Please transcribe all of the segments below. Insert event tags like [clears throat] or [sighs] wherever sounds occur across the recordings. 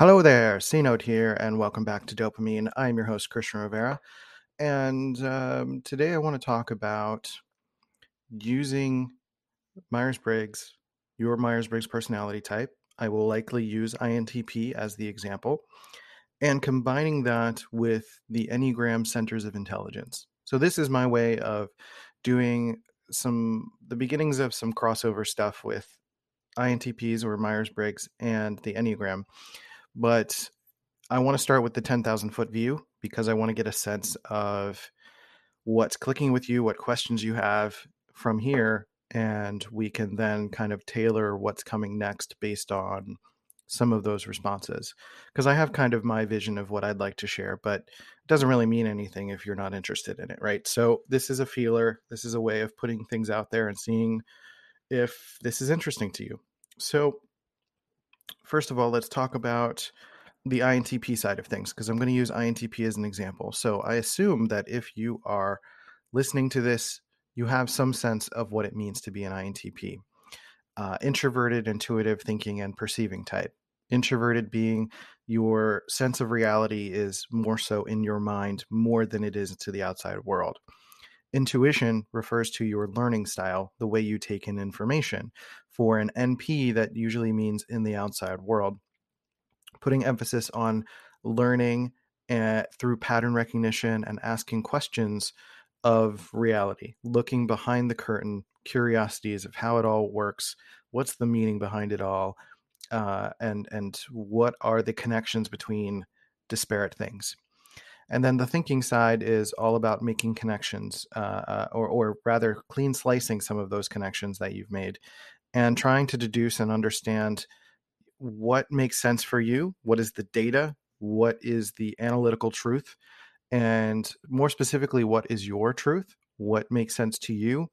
Hello there, C Note here, and welcome back to Dope INTP. I'm your host, Christian Rivera, and um, today I want to talk about using Myers Briggs, your Myers Briggs personality type. I will likely use INTP as the example, and combining that with the Enneagram Centers of Intelligence. So, this is my way of doing some the beginnings of some crossover stuff with INTPs or Myers Briggs and the Enneagram but I want to start with the 10,000 foot view because I want to get a sense of what's clicking with you, what questions you have from here, and we can then kind of tailor what's coming next based on some of those responses. Because I have kind of my vision of what I'd like to share, but it doesn't really mean anything if you're not interested in it, right? So this is a feeler, this is a way of putting things out there and seeing if this is interesting to you. So first of all, let's talk about the INTP side of things because I'm going to use INTP as an example. So I assume that if you are listening to this, you have some sense of what it means to be an INTP. Uh, introverted, intuitive thinking, and perceiving type. Introverted being your sense of reality is more so in your mind more than it is to the outside world. Intuition refers to your learning style, the way you take in information. For an NP, that usually means in the outside world, putting emphasis on learning uh, through pattern recognition and asking questions of reality, looking behind the curtain, curiosities of how it all works, what's the meaning behind it all, uh, and and what are the connections between disparate things. And then the thinking side is all about making connections, uh, uh, or, or rather, clean slicing some of those connections that you've made and trying to deduce and understand what makes sense for you, what is the data, what is the analytical truth, and more specifically, what is your truth, what makes sense to you.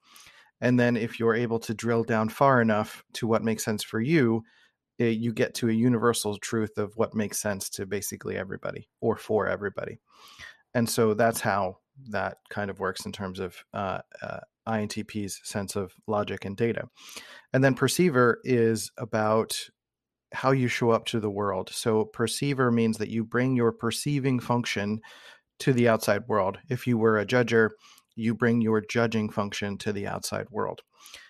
And then, if you're able to drill down far enough to what makes sense for you, it, eh, you get to a universal truth of what makes sense to basically everybody or for everybody. And so that's how that kind of works in terms of uh, uh, INTP's sense of logic and data. And then perceiver is about how you show up to the world. So perceiver means that you bring your perceiving function to the outside world. If you were a judger, you bring your judging function to the outside world.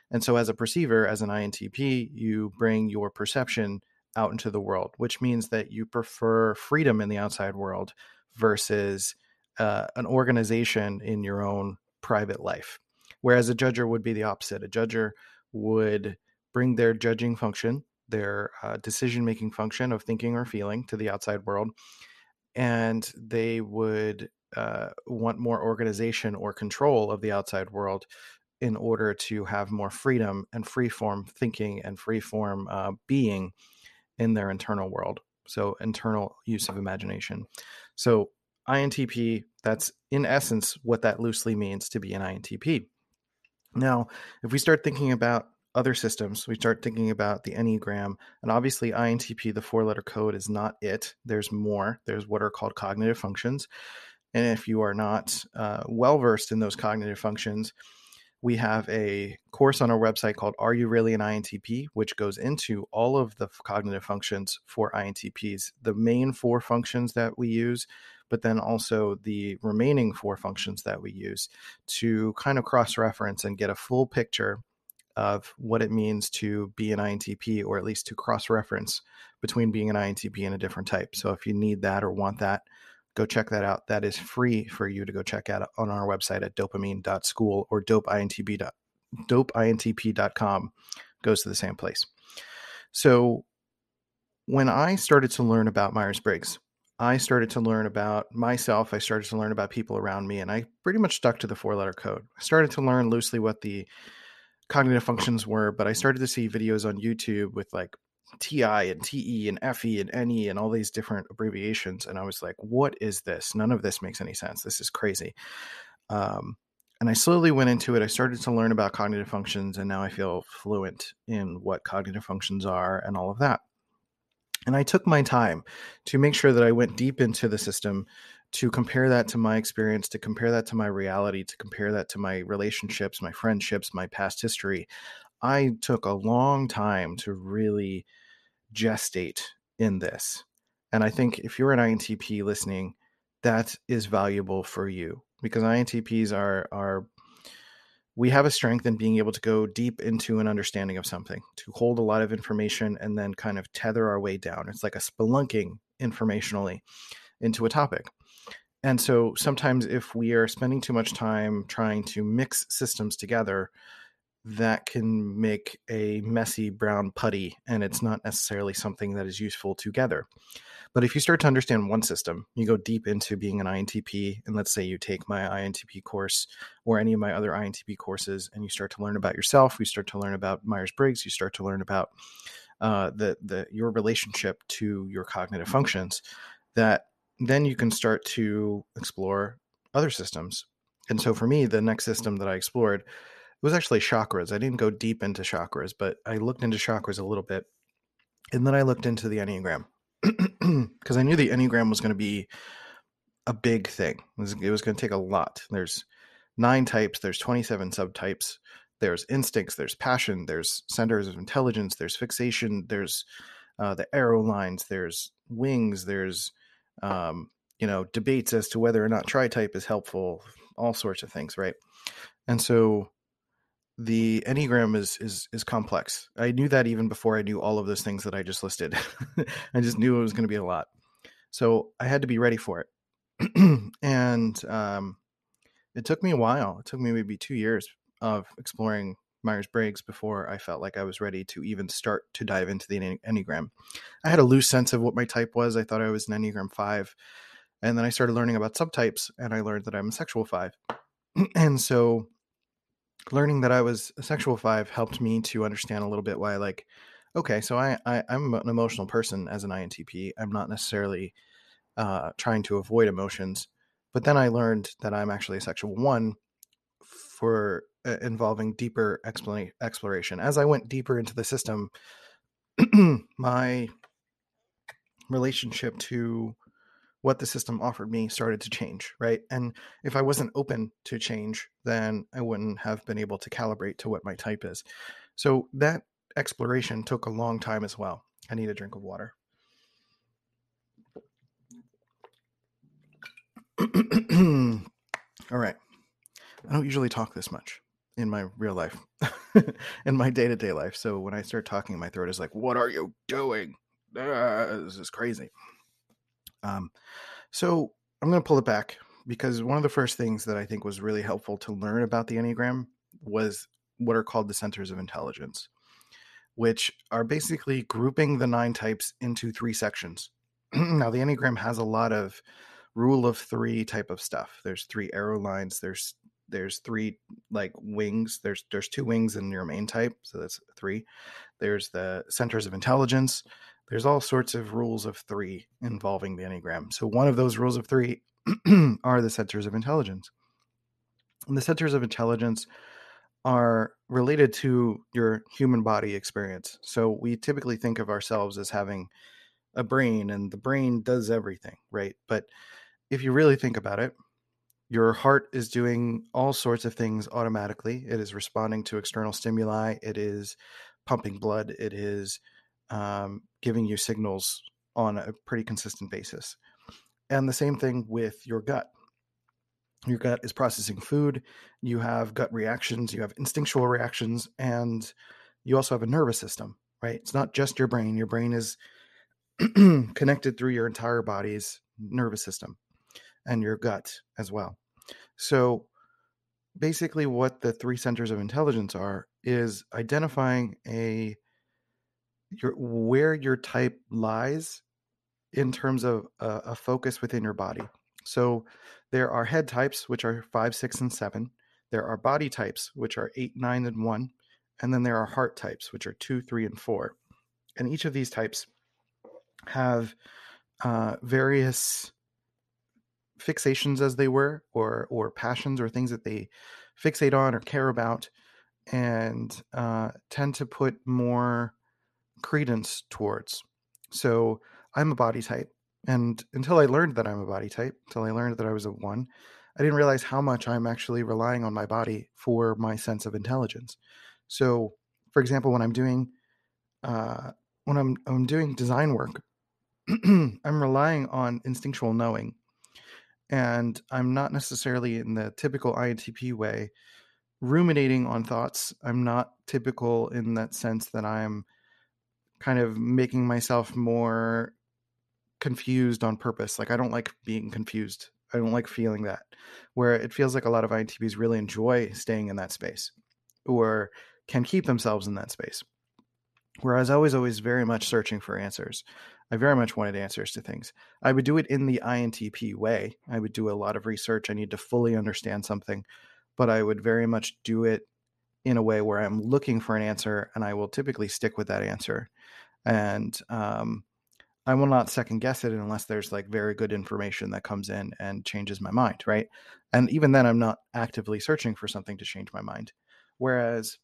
And so, as a perceiver, as an INTP, you bring your perception out into the world, which means that you prefer freedom in the outside world versus uh, an organization in your own private life. Whereas a judger would be the opposite. A judger would bring their judging function, their uh, decision making function of thinking or feeling to the outside world, and they would uh, want more organization or control of the outside world in order to have more freedom and free form thinking and free form uh, being in their internal world. So, internal use of imagination. So, INTP, that's in essence what that loosely means to be an INTP. Now, if we start thinking about other systems, we start thinking about the Enneagram, and obviously INTP, the four letter code, is not it. There's more. There's what are called cognitive functions. And if you are not uh, well versed in those cognitive functions, we have a course on our website called Are You Really an INTP, which goes into all of the cognitive functions for INTPs, the main four functions that we use, but then also the remaining four functions that we use to kind of cross reference and get a full picture of what it means to be an INTP, or at least to cross reference between being an INTP and a different type. So if you need that or want that, go check that out. That is free for you to go check out on our website at dopeintp.school or dopeintp. Dopeintp.com goes to the same place. So when I started to learn about Myers Briggs, I started to learn about myself. I started to learn about people around me, and I pretty much stuck to the four letter code. I started to learn loosely what the cognitive functions were, but I started to see videos on YouTube with like TI and TE and FE and NE and all these different abbreviations. And I was like, what is this? None of this makes any sense. This is crazy. Um, and I slowly went into it. I started to learn about cognitive functions, and now I feel fluent in what cognitive functions are and all of that. And I took my time to make sure that I went deep into the system to compare that to my experience, to compare that to my reality, to compare that to my relationships, my friendships, my past history. I took a long time to really gestate in this. And I think if you're an INTP listening, that is valuable for you because INTPs are are we have a strength in being able to go deep into an understanding of something, to hold a lot of information and then kind of tether our way down. It's like a spelunking informationally into a topic. And so sometimes if we are spending too much time trying to mix systems together, that can make a messy brown putty and it's not necessarily something that is useful together. But if you start to understand one system, you go deep into being an INTP, and let's say you take my INTP course or any of my other INTP courses, and you start to learn about yourself, you start to learn about Myers Briggs, you start to learn about uh, the the your relationship to your cognitive functions. That then you can start to explore other systems. And so for me, the next system that I explored was actually chakras. I didn't go deep into chakras, but I looked into chakras a little bit. And then I looked into the Enneagram [clears throat] because I knew the Enneagram was going to be a big thing. It was, was going to take a lot. There's nine types, there's 27 subtypes, there's instincts, there's passion, there's centers of intelligence, there's fixation, there's uh, the arrow lines, there's wings, there's um, you know debates as to whether or not tri-type is helpful, all sorts of things, right? And so the enneagram is is is complex. I knew that even before I knew all of those things that I just listed. [laughs] I just knew it was going to be a lot, so I had to be ready for it. [clears throat] and um, it took me a while. It took me maybe two years of exploring Myers Briggs before I felt like I was ready to even start to dive into the Enneagram. I had a loose sense of what my type was. I thought I was an Enneagram 5. And then I started learning about subtypes and I learned that I'm a sexual 5. [clears throat] and so learning that I was a sexual 5 helped me to understand a little bit why, like, okay, so I, I, am an emotional person as an INTP. I'm not necessarily uh, trying to avoid emotions. But then I learned that I'm actually a sexual 1 for uh, involving deeper exploration. As I went deeper into the system, [clears throat] my relationship to what the system offered me started to change, right? And if I wasn't open to change, then I wouldn't have been able to calibrate to what my type is. So that exploration took a long time as well. I need a drink of water. [clears throat] All right. I don't usually talk this much in my real life, [laughs] in my day to day life. So when I start talking, my throat is like, "What are you doing? Ah, this is crazy." Um, so I'm going to pull it back because one of the first things that I think was really helpful to learn about the Enneagram was what are called the centers of intelligence, which are basically grouping the nine types into three sections. [clears throat] now, the Enneagram has a lot of rule of three type of stuff. There's three arrow lines. There's there's three like wings. There's there's two wings in your main type, so that's three. There's the centers of intelligence. There's all sorts of rules of three involving the Enneagram. So one of those rules of three [clears throat] are the centers of intelligence. And the centers of intelligence are related to your human body experience. So we typically think of ourselves as having a brain and the brain does everything, right? But if you really think about it, your heart is doing all sorts of things automatically. It is responding to external stimuli. It is pumping blood. It is um, giving you signals on a pretty consistent basis. And the same thing with your gut. Your gut is processing food. You have gut reactions. You have instinctual reactions, and you also have a nervous system. Right? It's not just your brain. Your brain is [clears throat] connected through your entire body's nervous system and your gut as well. So basically what the three centers of intelligence are is identifying a your where your type lies in terms of a, focus within your body. So there are head types which are 5, 6 and 7. There are body types which are 8, 9 and 1, and then there are heart types which are 2, 3 and 4. And each of these types have uh, various fixations as they were or or passions or things that they fixate on or care about and uh, tend to put more credence towards so i'm a body type and until i learned that i'm a body type until i learned that i was a one i didn't realize how much i'm actually relying on my body for my sense of intelligence so for example when i'm doing uh, when I'm, I'm doing design work [clears throat] I'm relying on instinctual knowing. And I'm not necessarily in the typical INTP way ruminating on thoughts. I'm not typical in that sense that I'm kind of making myself more confused on purpose. Like I don't like being confused. I don't like feeling that. Where it feels like a lot of INTPs really enjoy staying in that space or can keep themselves in that space. Whereas I was always very much searching for answers. I very much wanted answers to things. I would do it in the INTP way. I would do a lot of research. I need to fully understand something, but I would very much do it in a way where I'm looking for an answer and I will typically stick with that answer. And um, I will not second guess it unless there's like very good information that comes in and changes my mind, right? And even then, I'm not actively searching for something to change my mind. Whereas,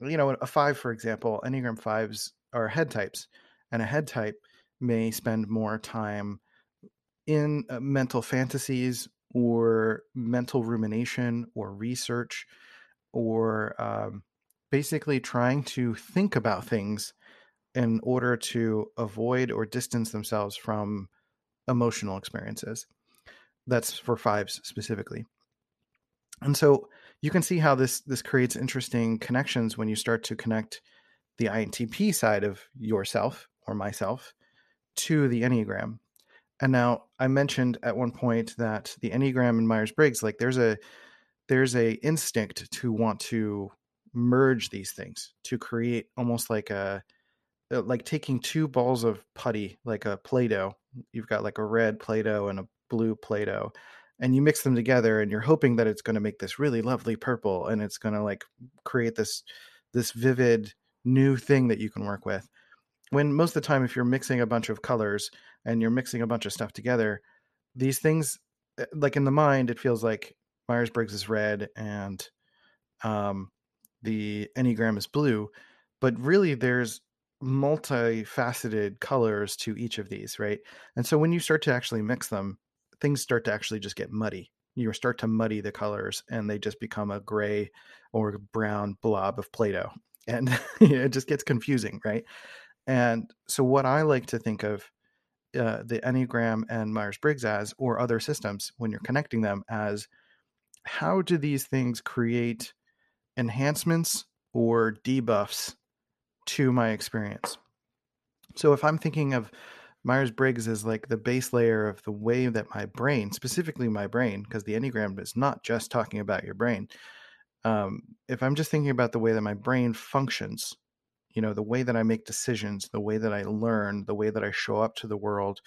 you know, a five, for example, Enneagram fives are head types, and a head type may spend more time in uh, mental fantasies or mental rumination or research or um, basically trying to think about things in order to avoid or distance themselves from emotional experiences. That's for fives specifically. And so you can see how this this creates interesting connections when you start to connect the INTP side of yourself or myself to the Enneagram. And now I mentioned at one point that the Enneagram and Myers Briggs, like there's a there's a instinct to want to merge these things to create almost like a like taking two balls of putty, like a Play-Doh. You've got like a red Play-Doh and a blue Play-Doh, and you mix them together, and you're hoping that it's going to make this really lovely purple, and it's going to like create this this vivid new thing that you can work with. When most of the time, if you're mixing a bunch of colors and you're mixing a bunch of stuff together, these things, uh, like in the mind, it feels like Myers Briggs is red and um, the Enneagram is blue, but really there's multifaceted colors to each of these, right? And so when you start to actually mix them, things start to actually just get muddy. You start to muddy the colors and they just become a gray or brown blob of Play Doh. [laughs] And it just gets confusing, right? And so, what I like to think of uh, the Enneagram and Myers Briggs as, or other systems, when you're connecting them, as how do these things create enhancements or debuffs to my experience. So if I'm thinking of Myers Briggs as like the base layer of the way that my brain, specifically my brain, because the Enneagram is not just talking about your brain. Um, if I'm just thinking about the way that my brain functions, you know, the way that I make decisions, the way that I learn, the way that I show up to the world,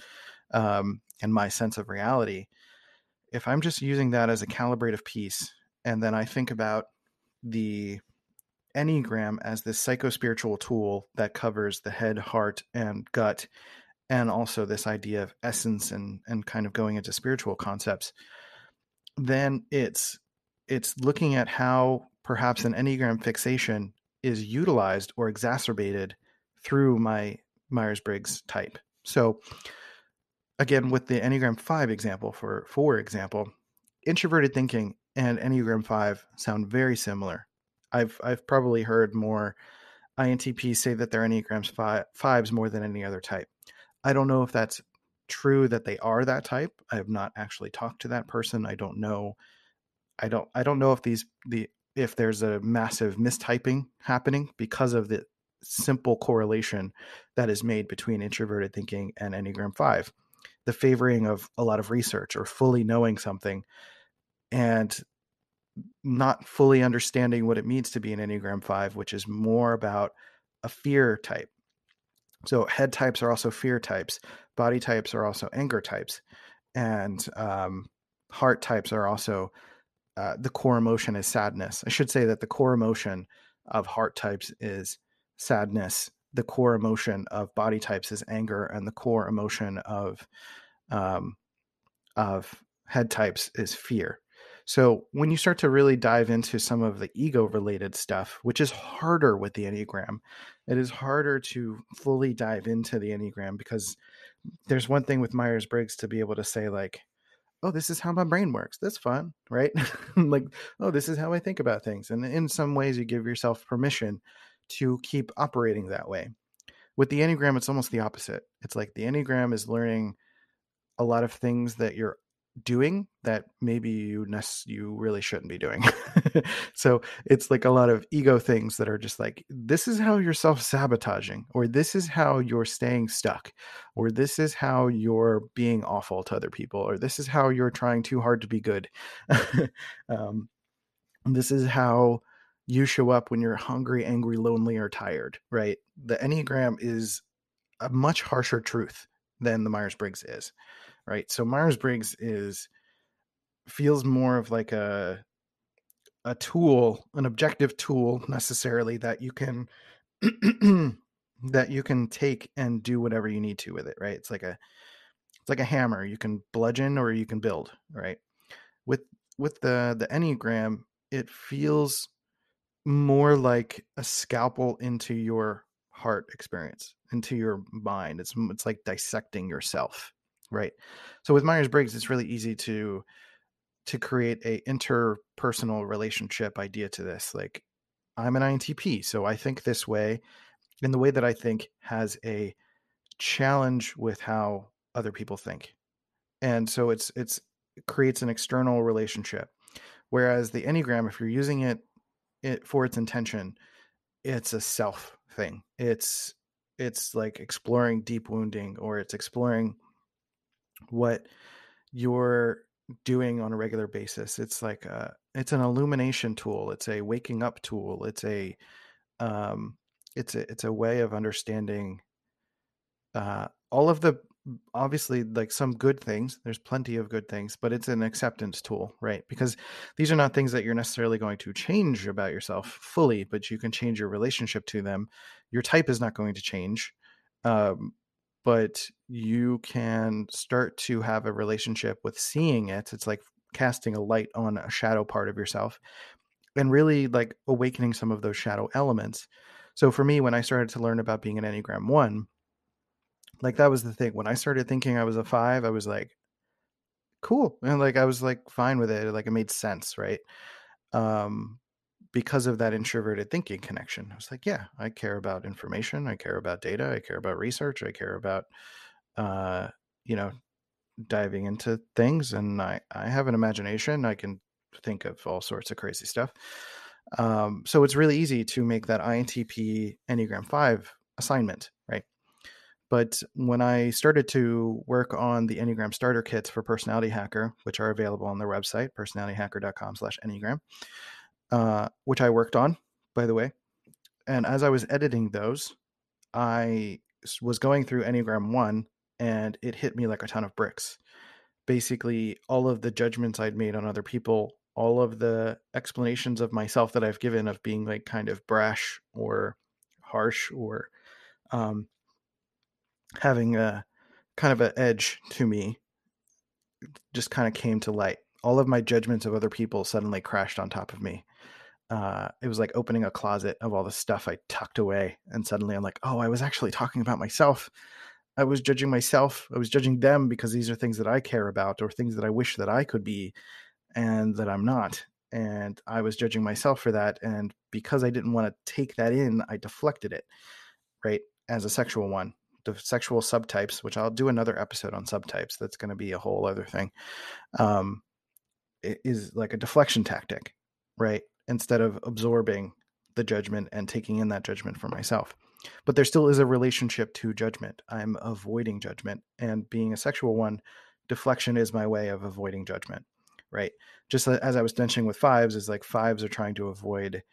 um, and my sense of reality, if I'm just using that as a calibrative piece, and then I think about the Enneagram as this psychospiritual tool that covers the head, heart, and gut, and also this idea of essence and and kind of going into spiritual concepts, then it's it's looking at how perhaps an Enneagram fixation is utilized or exacerbated through my Myers Briggs type. So again, with the Enneagram 5 example, for for example, introverted thinking and Enneagram 5 sound very similar. I've I've probably heard more INTPs say that they're Enneagrams five, fives more than any other type. I don't know if that's true that they are that type. I have not actually talked to that person. I don't know. I don't I don't know if these the if there's a massive mistyping happening because of the simple correlation that is made between introverted thinking and Enneagram 5. The favoring of a lot of research or fully knowing something and not fully understanding what it means to be an Enneagram 5, which is more about a fear type. So, head types are also fear types, body types are also anger types, and um, heart types are also uh, the core emotion is sadness. I should say that the core emotion of heart types is sadness. The core emotion of body types is anger, and the core emotion of um, of head types is fear. So when you start to really dive into some of the ego related stuff, which is harder with the Enneagram, it is harder to fully dive into the Enneagram because there's one thing with Myers Briggs to be able to say, like, oh, this is how my brain works. That's fun, right? [laughs] like, oh, this is how I think about things. And in some ways, you give yourself permission to keep operating that way. with the Enneagram, it's almost the opposite. It's like the Enneagram is learning a lot of things that you're doing that maybe you you really shouldn't be doing. [laughs] so it's like a lot of ego things that are just like this is how you're self-sabotaging or this is how you're staying stuck or this is how you're being awful to other people or this is how you're trying too hard to be good. [laughs] um, this is how you show up when you're hungry, angry, lonely or tired, right? The Enneagram is a much harsher truth than the Myers-Briggs is right? So Myers Briggs is feels more of like a a tool, an objective tool necessarily that you can [clears throat] that you can take and do whatever you need to with it, right? It's like a it's like a hammer. You can bludgeon or you can build, right? With with the the Enneagram, it feels more like a scalpel into your heart experience, into your mind. It's it's like dissecting yourself, Right. So with Myers Briggs, it's really easy to to create a interpersonal relationship idea to this. Like I'm an INTP, so I think this way, and the way that I think has a challenge with how other people think. And so it's it's it creates an external relationship. Whereas the Enneagram, if you're using it, it for its intention, it's a self thing. It's it's like exploring deep wounding or it's exploring what you're doing on a regular basis. It's like a, it's an illumination tool. It's a waking up tool. It's a um, it's a it's a way of understanding uh, all of the obviously like some good things there's plenty of good things but it's an acceptance tool right because these are not things that you're necessarily going to change about yourself fully but you can change your relationship to them your type is not going to change um, but you can start to have a relationship with seeing it. It's like casting a light on a shadow part of yourself and really like awakening some of those shadow elements. So for me, when I started to learn about being an Enneagram one, like that was the thing. When I started thinking I was a five, I was like, cool. And like I was like fine with it. Like it made sense, right? Um, because of that introverted thinking connection. I was like, yeah, I care about information. I care about data. I care about research. I care about, uh, you know, diving into things. And I, I have an imagination. I can think of all sorts of crazy stuff. Um, so it's really easy to make that INTP Enneagram 5 assignment, right? But when I started to work on the Enneagram starter kits for Personality Hacker, which are available on their website, personalityhacker.com slash Enneagram, uh, which I worked on, by the way. And as I was editing those, I was going through Enneagram 1 and it hit me like a ton of bricks. Basically, all of the judgments I'd made on other people, all of the explanations of myself that I've given of being like kind of brash or harsh or um, having a kind of an edge to me just kind of came to light. All of my judgments of other people suddenly crashed on top of me uh, it was like opening a closet of all the stuff I tucked away. And suddenly I'm like, oh, I was actually talking about myself. I was judging myself. I was judging them because these are things that I care about or things that I wish that I could be and that I'm not. And I was judging myself for that. And because I didn't want to take that in, I deflected it, right? As a sexual one. The sexual subtypes, which I'll do another episode on subtypes. That's going to be a whole other thing. Um, is like a deflection tactic, right? Instead of absorbing the judgment and taking in that judgment for myself. But there still is a relationship to judgment. I'm avoiding judgment. And being a sexual one, deflection is my way of avoiding judgment, right? Just as I was mentioning with fives, is like fives are trying to avoid,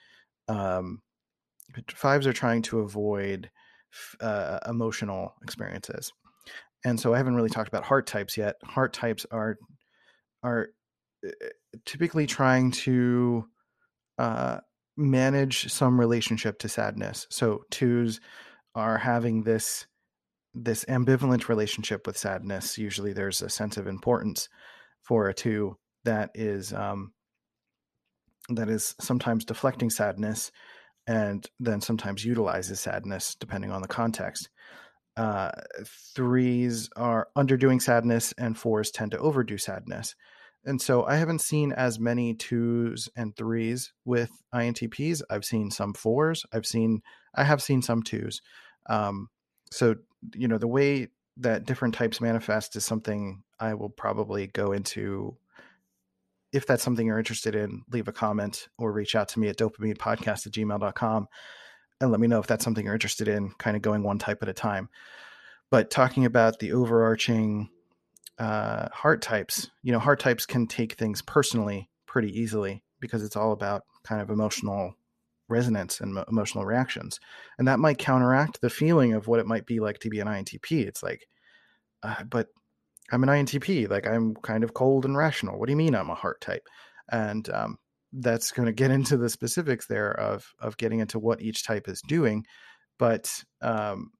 um, fives are trying to avoid uh, emotional experiences. And so I haven't really talked about heart types yet. Heart types are are uh, typically trying to uh, manage some relationship to sadness. So twos are having this this ambivalent relationship with sadness. Usually, there's a sense of importance for a two that is um, that is sometimes deflecting sadness, and then sometimes utilizes sadness depending on the context. Uh, threes are underdoing sadness, and fours tend to overdo sadness. And so I haven't seen as many twos and threes with INTPs. I've seen some fours. I've seen I have seen some twos. Um, so you know the way that different types manifest is something I will probably go into. If that's something you're interested in, leave a comment or reach out to me at dopaminepodcast at gmail.com and let me know if that's something you're interested in, kind of going one type at a time. But talking about the overarching uh, heart types, you know, heart types can take things personally pretty easily because it's all about kind of emotional resonance and emotional reactions. And that might counteract the feeling of what it might be like to be an INTP. It's like, uh, but I'm an INTP. Like I'm kind of cold and rational. What do you mean I'm a heart type? And um, that's going to get [laughs] into the specifics there of of getting into what each type is doing. But um,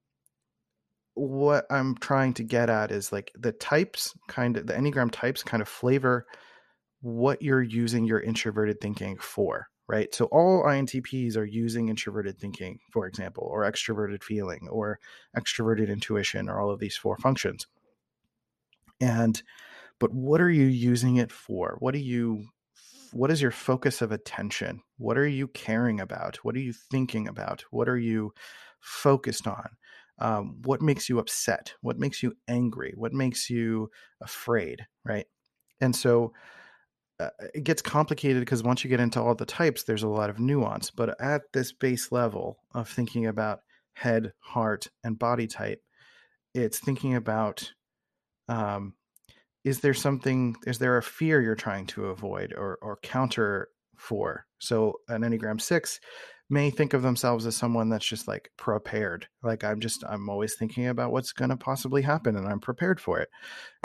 what I'm trying to get at is like the types, kind of the Enneagram types, kind of flavor what you're using your introverted thinking for right? So all INTPs are using introverted thinking, for example, or extroverted feeling or extroverted intuition or all of these four functions. And but what are you using it for? What do you what is your focus of attention? What are you caring about? What are you thinking about? What are you focused on? Um, what makes you upset? What makes you angry? What makes you afraid? Right. And so uh, it gets complicated because once you get into all the types, there's a lot of nuance. But at this base level of thinking about head, heart, and body type, it's thinking about um, is there something, is there a fear you're trying to avoid or, or counter for? So an Enneagram 6 may think of themselves as someone that's just like prepared. Like I'm just I'm always thinking about what's going to possibly happen and I'm prepared for it.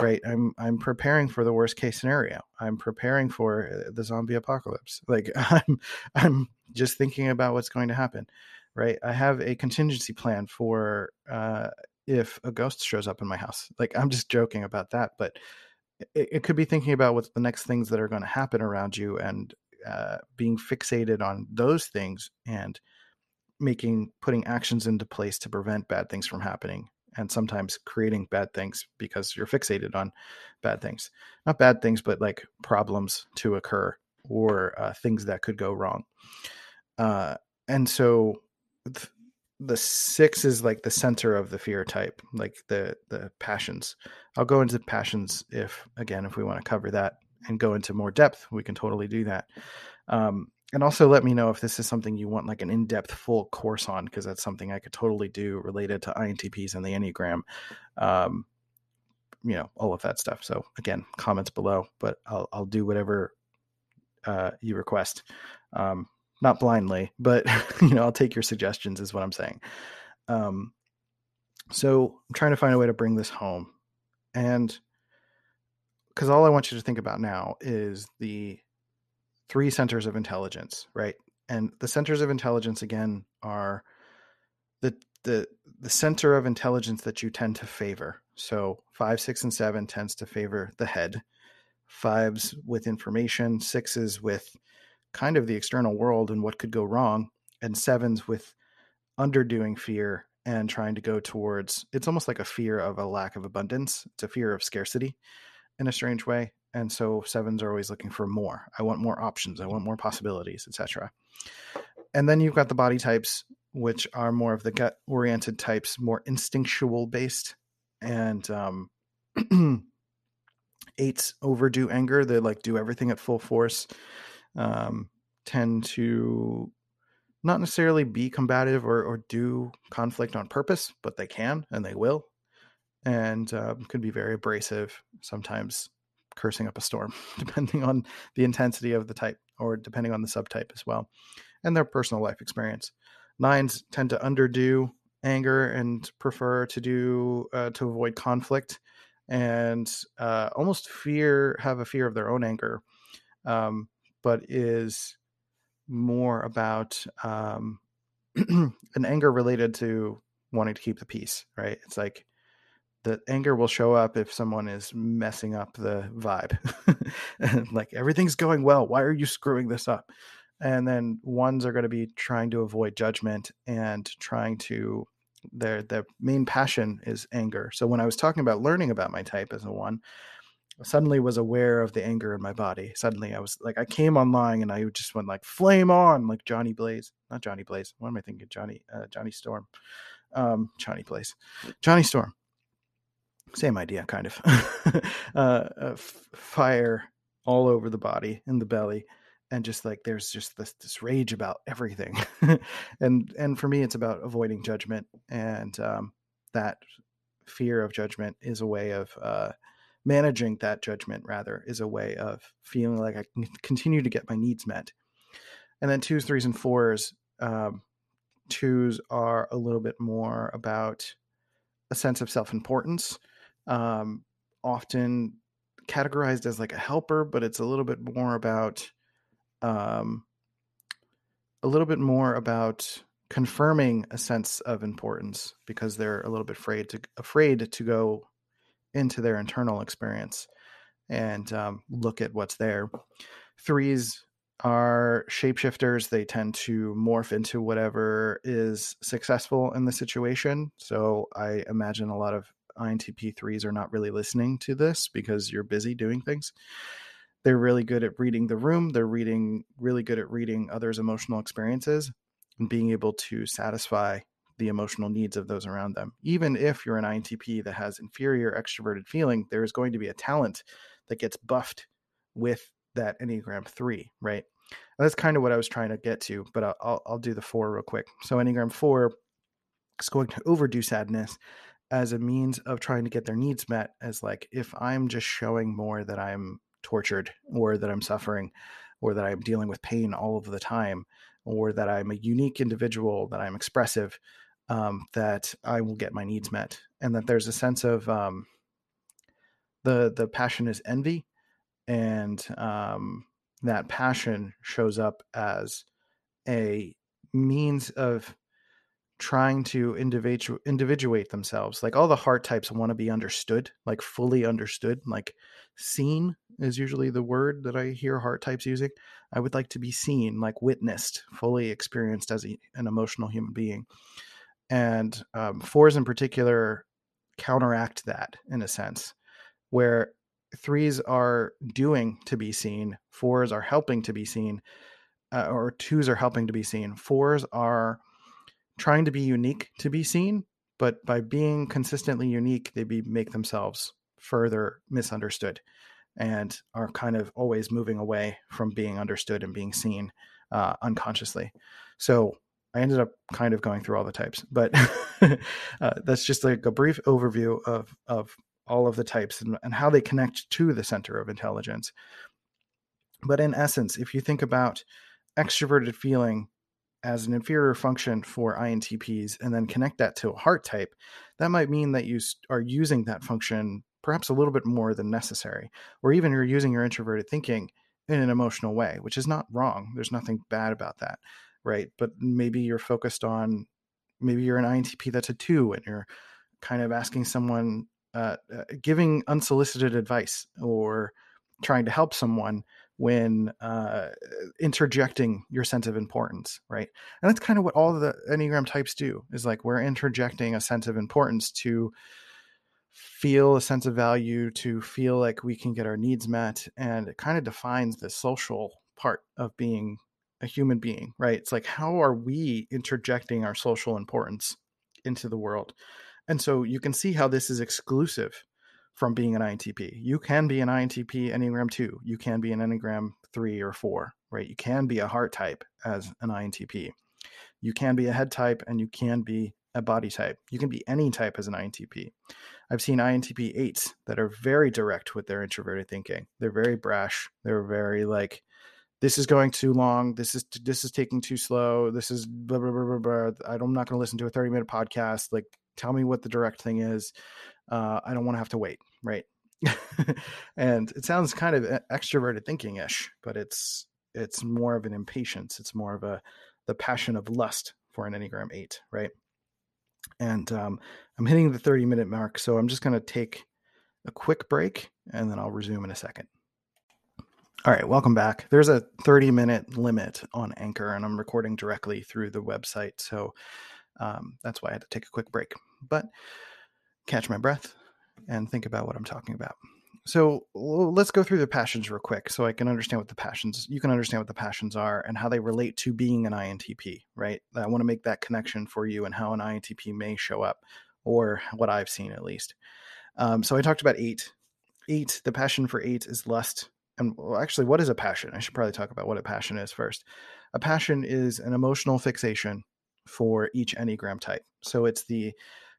Right? I'm I'm preparing for the worst case scenario. I'm preparing for uh, the zombie apocalypse. Like [laughs] I'm I'm just thinking about what's going to happen. Right? I have a contingency plan for uh if a ghost shows up in my house. Like I'm just joking about that, but it, it could be thinking about what's the next things that are going to happen around you and uh, being fixated on those things and making putting actions into place to prevent bad things from happening and sometimes creating bad things because you're fixated on bad things. Not bad things but like problems to occur or uh, things that could go wrong. Uh, and so th- the six is like the center of the fear type like the the passions. I'll go into passions if again if we want to cover that and go into more depth, we can totally do that. Um, and also let me know if this is something you want like an in-depth full course on because that's something i could totally do related to intps and the enneagram um, you know all of that stuff. So again comments below but i'll, I'll do whatever uh, you request. Um, not blindly but [laughs] you know i'll take your suggestions is what i'm saying. Um, so i'm trying to find a way to bring this home. And because all I want you to think about now is the three centers of intelligence, right? And the centers of intelligence again are the the the center of intelligence that you tend to favor. So five, six, and seven tends to favor the head. Fives with information, sixes with kind of the external world and what could go wrong, and sevens with underdoing fear and trying to go towards it's almost like a fear of a lack of abundance. It's a fear of scarcity in a strange way and so sevens are always looking for more. I want more options. I want more possibilities etc and then you've got the body types which are more of the gut oriented types more instinctual based and um [clears throat] eights overdo anger. They like do everything at full force um tend to not necessarily be combative or, or do conflict on purpose but they can and they will and um, could be very abrasive, sometimes cursing up a storm, [laughs] depending on the intensity of the type or depending on the subtype as well, and their personal life experience. Nines tend to underdo anger and prefer to do uh, to avoid conflict and uh, almost fear have a fear of their own anger, um, but is more about um, [clears throat] an anger related to wanting to keep the peace. Right? It's like the anger will show up if someone is messing up the vibe. [laughs] like everything's going well. Why are you screwing this up? And then ones are going to be trying to avoid judgment and trying to their their main passion is anger. So when I was talking about learning about my type as a one, suddenly was aware of the anger in my body. Suddenly I was like I came online and I just went like flame on like Johnny Blaze. Not Johnny Blaze. What am I thinking? Johnny uh, Johnny Storm. Um, Johnny blaze Johnny Storm. Same idea, kind of. [laughs] uh, uh, f- fire all over the body in the belly, and just like there's just this this rage about everything, [laughs] and and for me, it's about avoiding judgment, and um, that fear of judgment is a way of uh, managing that judgment. Rather, is a way of feeling like I can continue to get my needs met. And then twos, threes, and fours. Um, twos are a little bit more about a sense of self importance, um, often categorized as like a helper, but it's a little bit more about um, a little bit more about confirming a sense of importance because they're a little bit afraid to afraid to go into their internal experience and um, look at what's there. Threes are shapeshifters. They tend to morph into whatever is successful in the situation. So I imagine a lot of INTP threes are not really listening to this because you're busy doing things. They're really good at reading the room. They're reading really good at reading others' emotional experiences and being able to satisfy the emotional needs of those around them. Even if you're an INTP that has inferior extroverted feeling, there is going to be a talent that gets buffed with that Enneagram 3, right? And that's kind of what I was trying to get to, but I'll, I'll, I'll do the 4 real quick. So Enneagram 4 is going to overdo sadness as a means of trying to get their needs met as like if I'm just showing more that I'm tortured or that I'm suffering or that I'm dealing with pain all of the time or that I'm a unique individual, that I'm expressive, um, that I will get my needs met, and that there's a sense of um, the the passion is envy, and um, that passion shows up as a means of trying to individu- individuate themselves. Like all the heart types want to be understood, like fully understood, like seen is usually the word that I hear heart types using. I would like to be seen, like witnessed, fully experienced as a, an emotional human being. And um, fours in particular counteract that in a sense, where threes are doing to be seen, fours are helping to be seen, uh, or twos are helping to be seen. Fours are trying to be unique to be seen, but by being consistently unique, they be, make themselves further misunderstood and are kind of always moving away from being understood and being seen uh, unconsciously. So I ended up kind of going through all the types, but [laughs] uh, that's just like a brief overview of of all of the types and, and how they connect to the center of intelligence. But in essence, if you think about extroverted feeling as an inferior function for INTPs and then connect that to a heart type, that might mean that you are using that function perhaps a little bit more than necessary, or even you're using your introverted thinking in an emotional way, which is not wrong. There's nothing bad about that, right? But maybe you're focused on, maybe you're an INTP that's a two and you're kind of asking someone, uh, uh, giving unsolicited advice or trying to help someone when uh, interjecting your sense of importance, right? And that's kind of what all the Enneagram types do is like we're interjecting a sense of importance to feel a sense of value, to feel like we can get our needs met. And it kind of defines the social part of being a human being, right? It's like, how are we interjecting our social importance into the world? And so you can see how this is exclusive from being an INTP. You can be an INTP Enneagram 2. You can be an Enneagram 3 or 4, right? You can be a heart type as an INTP. You can be a head type and you can be a body type. You can be any type as an INTP. I've seen INTP 8s that are very direct with their introverted thinking. They're very brash. They're very like, this is going too long. This is this is taking too slow. This is blah blah blah blah. blah. I'm not going to listen to a 30 minute podcast. Like, tell me what the direct thing is. Uh, I don't want to have to wait, right? [laughs] and it sounds kind of extroverted thinking ish, but it's it's more of an impatience. It's more of a the passion of lust for an Enneagram 8, right? And um, I'm hitting the 30 minute mark, so I'm just going to take a quick break and then I'll resume in a second. All right, welcome back. There's a 30 minute limit on Anchor, and I'm recording directly through the website. So um, that's why I had to take a quick break. But catch my breath and think about what I'm talking about. so let's go through the passions real quick so I can understand what the passions you can understand what the passions are and how they relate to being an INTP, right? I want to make that connection for you and how an INTP may show up or what I've seen at least. Um, so I talked about eight. Eight, the passion for eight is lust. And well, actually, what is a passion? I should probably talk about what a passion is first. A passion is an emotional fixation for each Enneagram type. So it's the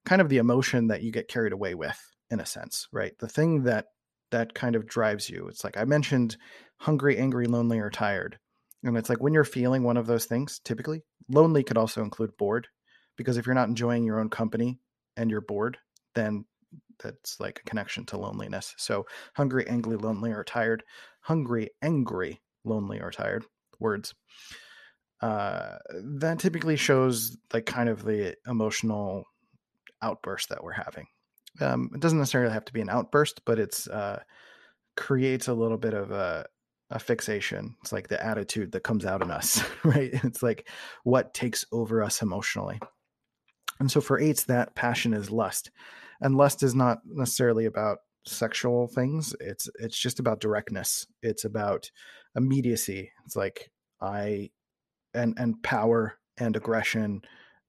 kind of the emotion that you get carried away with in a sense, right? The thing that that kind of drives you. It's like I mentioned hungry, angry, lonely, or tired. And it's like when you're feeling one of those things, typically, lonely could also include bored. Because if you're not enjoying your own company and you're bored, then that's like a connection to loneliness. So hungry, angry, lonely, or tired. Hungry, angry, lonely, or tired. Words. Uh, that typically shows like kind of the emotional outburst that we're having. Um, it doesn't necessarily have to be an outburst, but it's uh, creates a little bit of a, a fixation. It's like the attitude that comes out in us, [laughs] right? It's like what takes over us emotionally. And so for eights, that passion is lust, and lust is not necessarily about sexual things. It's it's just about directness. It's about immediacy. It's like I and and power and aggression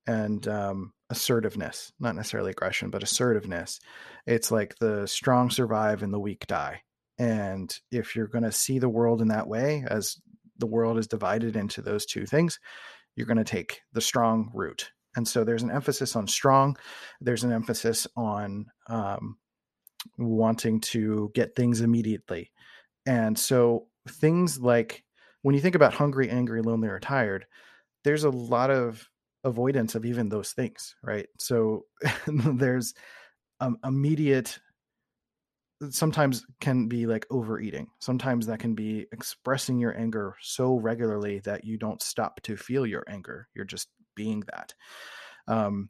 and um, assertiveness, not necessarily aggression, but assertiveness. It's like the strong survive and the weak die. And if you're going to see the world in that way, as the world is divided into those two things, you're going to take the strong route. And so there's an emphasis on strong, there's an emphasis on um, wanting to get things immediately. And so things like when you think about hungry, angry, lonely, or tired, there's a lot of avoidance of even those things, right? So [laughs] there's um, immediate sometimes can be like overeating. Sometimes that can be expressing your anger so regularly that you don't stop to feel your anger. You're just being that. Um,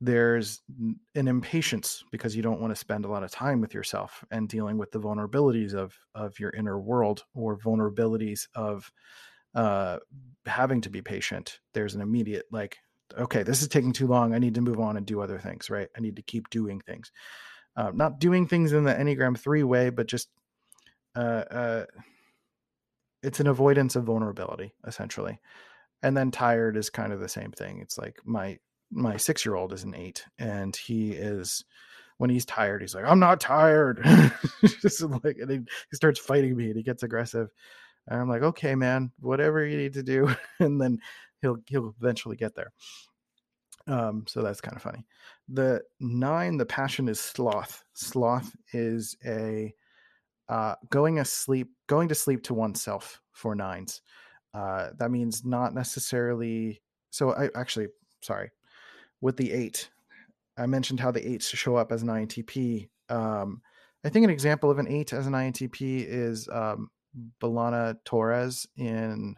there's an impatience because you don't want to spend a lot of time with yourself and dealing with the vulnerabilities of of your inner world or vulnerabilities of uh, having to be patient. There's an immediate like okay, this is taking too long. I need to move on and do other things, right? I need to keep doing things. Uh, not doing things in the Enneagram 3 way, but just uh, uh, it's an avoidance of vulnerability, essentially. And then tired is kind of the same thing. It's like my my six year old is an eight, and he is when he's tired, he's like, "I'm not tired." [laughs] just like, and he, he starts fighting me, and he gets aggressive. And I'm like, "Okay, man, whatever you need to do." [laughs] and then he'll he'll eventually get there. Um, so that's kind of funny. The nine, the passion is sloth. Sloth is a uh, going asleep, going to sleep to oneself for nines. Uh, that means not necessarily. So I actually, sorry, with the eight, I mentioned how the eights show up as an INTP. Um, I think an example of an eight as an INTP is um, B'Elanna Torres in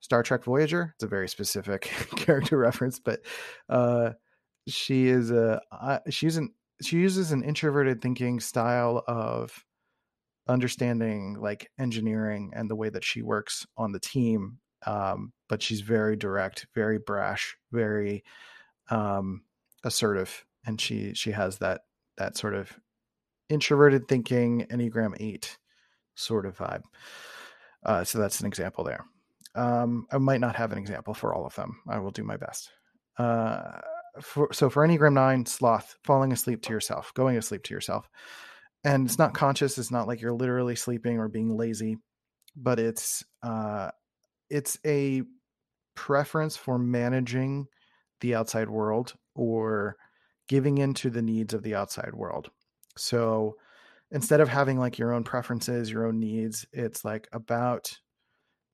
Star Trek Voyager. It's a very specific [laughs] character reference, but uh, she is a uh, she's an she uses an introverted thinking style of understanding like engineering and the way that she works on the team. Um, but she's very direct, very brash, very um, assertive, and she she has that that sort of introverted thinking Enneagram Eight sort of vibe. Uh, so that's an example there. Um, I might not have an example for all of them. I will do my best. Uh, for, so for Enneagram 9, sloth, falling asleep to yourself, going asleep to yourself. And it's not conscious. It's not like you're literally sleeping or being lazy, but it's uh, it's a preference for managing the outside world or giving into the needs of the outside world. So instead of having like your own preferences, your own needs, it's like about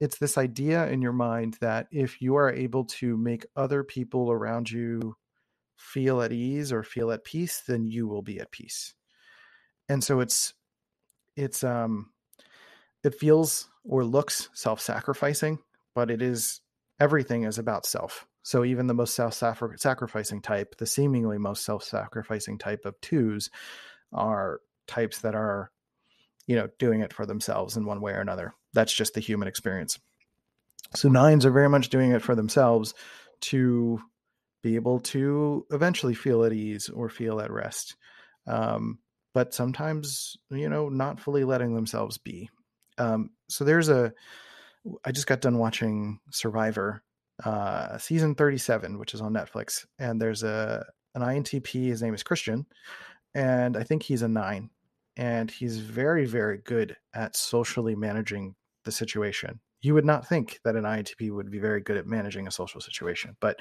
it's this idea in your mind that if you are able to make other people around you feel at ease or feel at peace then you will be at peace. And so it's it's um it feels or looks self-sacrificing but it is everything is about self. So even the most self-sacrificing type the seemingly most self-sacrificing type of twos are types that are you know doing it for themselves in one way or another that's just the human experience. So nines are very much doing it for themselves to be able to eventually feel at ease or feel at rest. Um, but sometimes you know not fully letting themselves be um, so there's a i just got done watching survivor uh, season 37 which is on netflix and there's a an intp his name is christian and i think he's a nine and he's very very good at socially managing the situation you would not think that an INTP would be very good at managing a social situation. But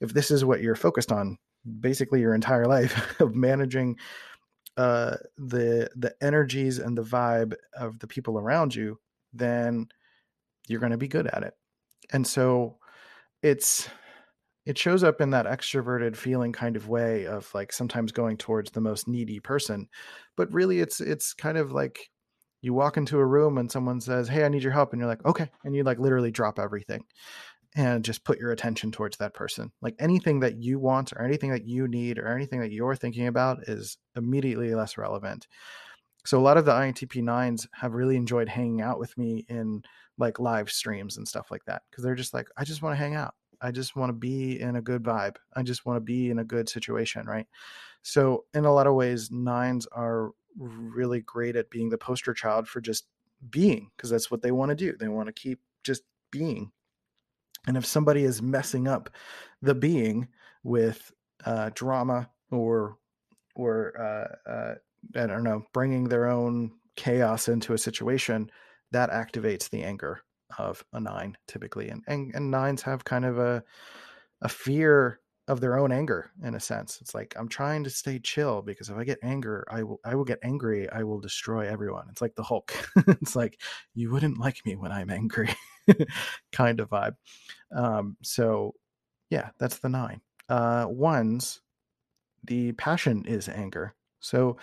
if this is what you're focused on, basically your entire [laughs] life of managing uh, the the energies and the vibe of the people around you, then you're going to be good at it. And so it's it shows up in that extroverted feeling kind of way of like sometimes going towards the most needy person but really it's it's kind of like you walk into a room and someone says, Hey, I need your help. And you're like, okay. And you like literally drop everything and just put your attention towards that person. Like anything that you want or anything that you need or anything that you're thinking about is immediately less relevant. So a lot of the INTP nines have really enjoyed hanging out with me in like live streams and stuff like that because they're just like, I just want to hang out. I just want to be in a good vibe. I just want to be in a good situation, right? So in a lot of ways, nines are really great at being the poster child for just being because that's what they want to do. They want to keep just being. And if somebody is messing up the being with uh, drama or or uh, uh, I don't know, bringing their own chaos into a situation, that activates the anger of a nine typically. And and, and nines have kind of a a fear of their own anger in a sense. It's like I'm trying to stay chill because if I get anger, I will I will get angry, I will destroy everyone. It's like the Hulk. [laughs] it's like you wouldn't like me when I'm angry [laughs] kind of vibe. Um, so yeah, that's the nine. Uh, ones, the passion is anger. So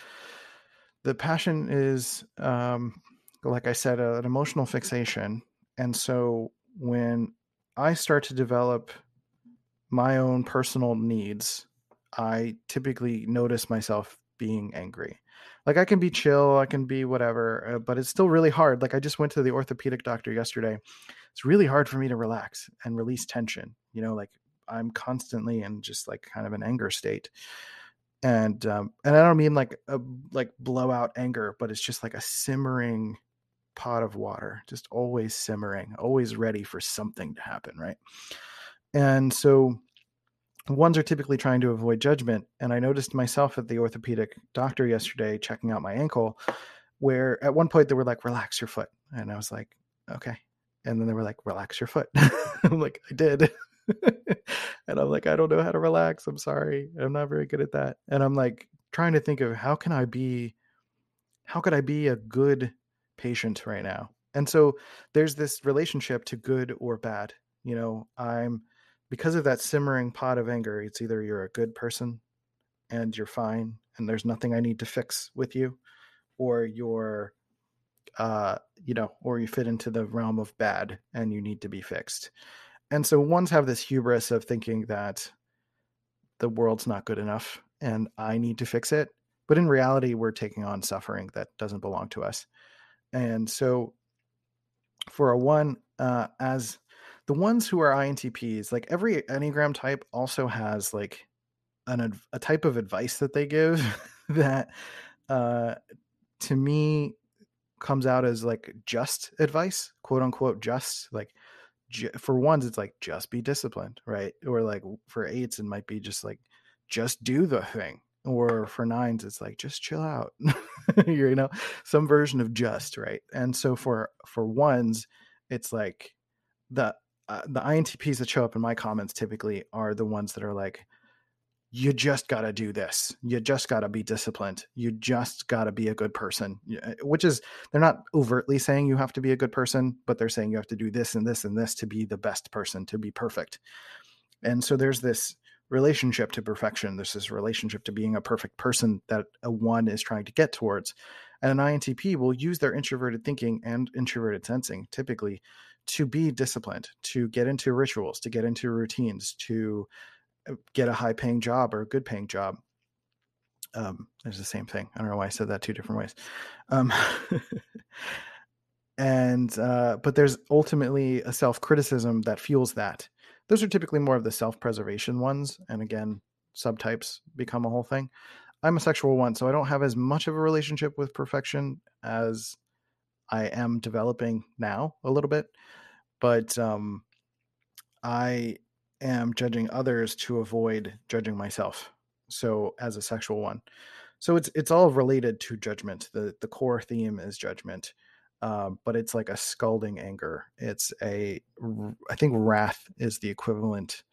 the passion is um, like I said, an emotional fixation. And so when I start to develop my own personal needs, I typically notice myself being angry. Like I can be chill, I can be whatever, uh, but it's still really hard. Like I just went to the orthopedic doctor yesterday. It's really hard for me to relax and release tension. You know, like I'm constantly in just like kind of an anger state. And um and I don't mean like a like blowout anger, but it's just like a simmering pot of water, just always simmering, always ready for something to happen, right? And so ones are typically trying to avoid judgment. And I noticed myself at the orthopedic doctor yesterday checking out my ankle, where at one point they were like, relax your foot. And I was like, okay. And then they were like, relax your foot. [laughs] I'm like, I did. [laughs] and I'm like, I don't know how to relax. I'm sorry. I'm not very good at that. And I'm like trying to think of how can I be, how could I be a good patient right now? And so there's this relationship to good or bad. You know, I'm, because of that simmering pot of anger, it's either you're a good person and you're fine and there's nothing I need to fix with you, or you're uh you know or you fit into the realm of bad and you need to be fixed. And so ones have this hubris of thinking that the world's not good enough and i need to fix it but in reality we're taking on suffering that doesn't belong to us. And so for a one uh as the ones who are INTPs, like every Enneagram type also has like an a type of advice that they give [laughs] that uh to me comes out as like just advice, quote unquote just like for ones it's like just be disciplined, right? Or like for eights it might be just like just do the thing. Or for nines it's like just chill out. [laughs] you know, some version of just, right? And so for for ones it's like the uh, the INTPs that show up in my comments typically are the ones that are like, you just got to do this. You just got to be disciplined. You just got to be a good person, uh, which is, they're not overtly saying you have to be a good person, but they're saying you have to do this and this and this to be the best person, to be perfect. And so there's this relationship to perfection. There's this relationship to being a perfect person that a one is trying to get towards. And an INTP will use their introverted thinking and introverted sensing typically to be disciplined, to get into rituals, to get into routines, to uh, get a high paying job or a good paying job. Um, there's the same thing. I don't know why I said that two different ways. Um, [laughs] and, uh, but there's ultimately a self criticism that fuels that. Those are typically more of the self preservation ones. And again, subtypes become a whole thing. I'm a sexual one, so I don't have as much of a relationship with perfection as I am developing now a little bit. But um, I am judging others to avoid judging myself. So as a sexual one, so it's it's all related to judgment. the The core theme is judgment, um, but it's like a scalding anger. It's a I think wrath is the equivalent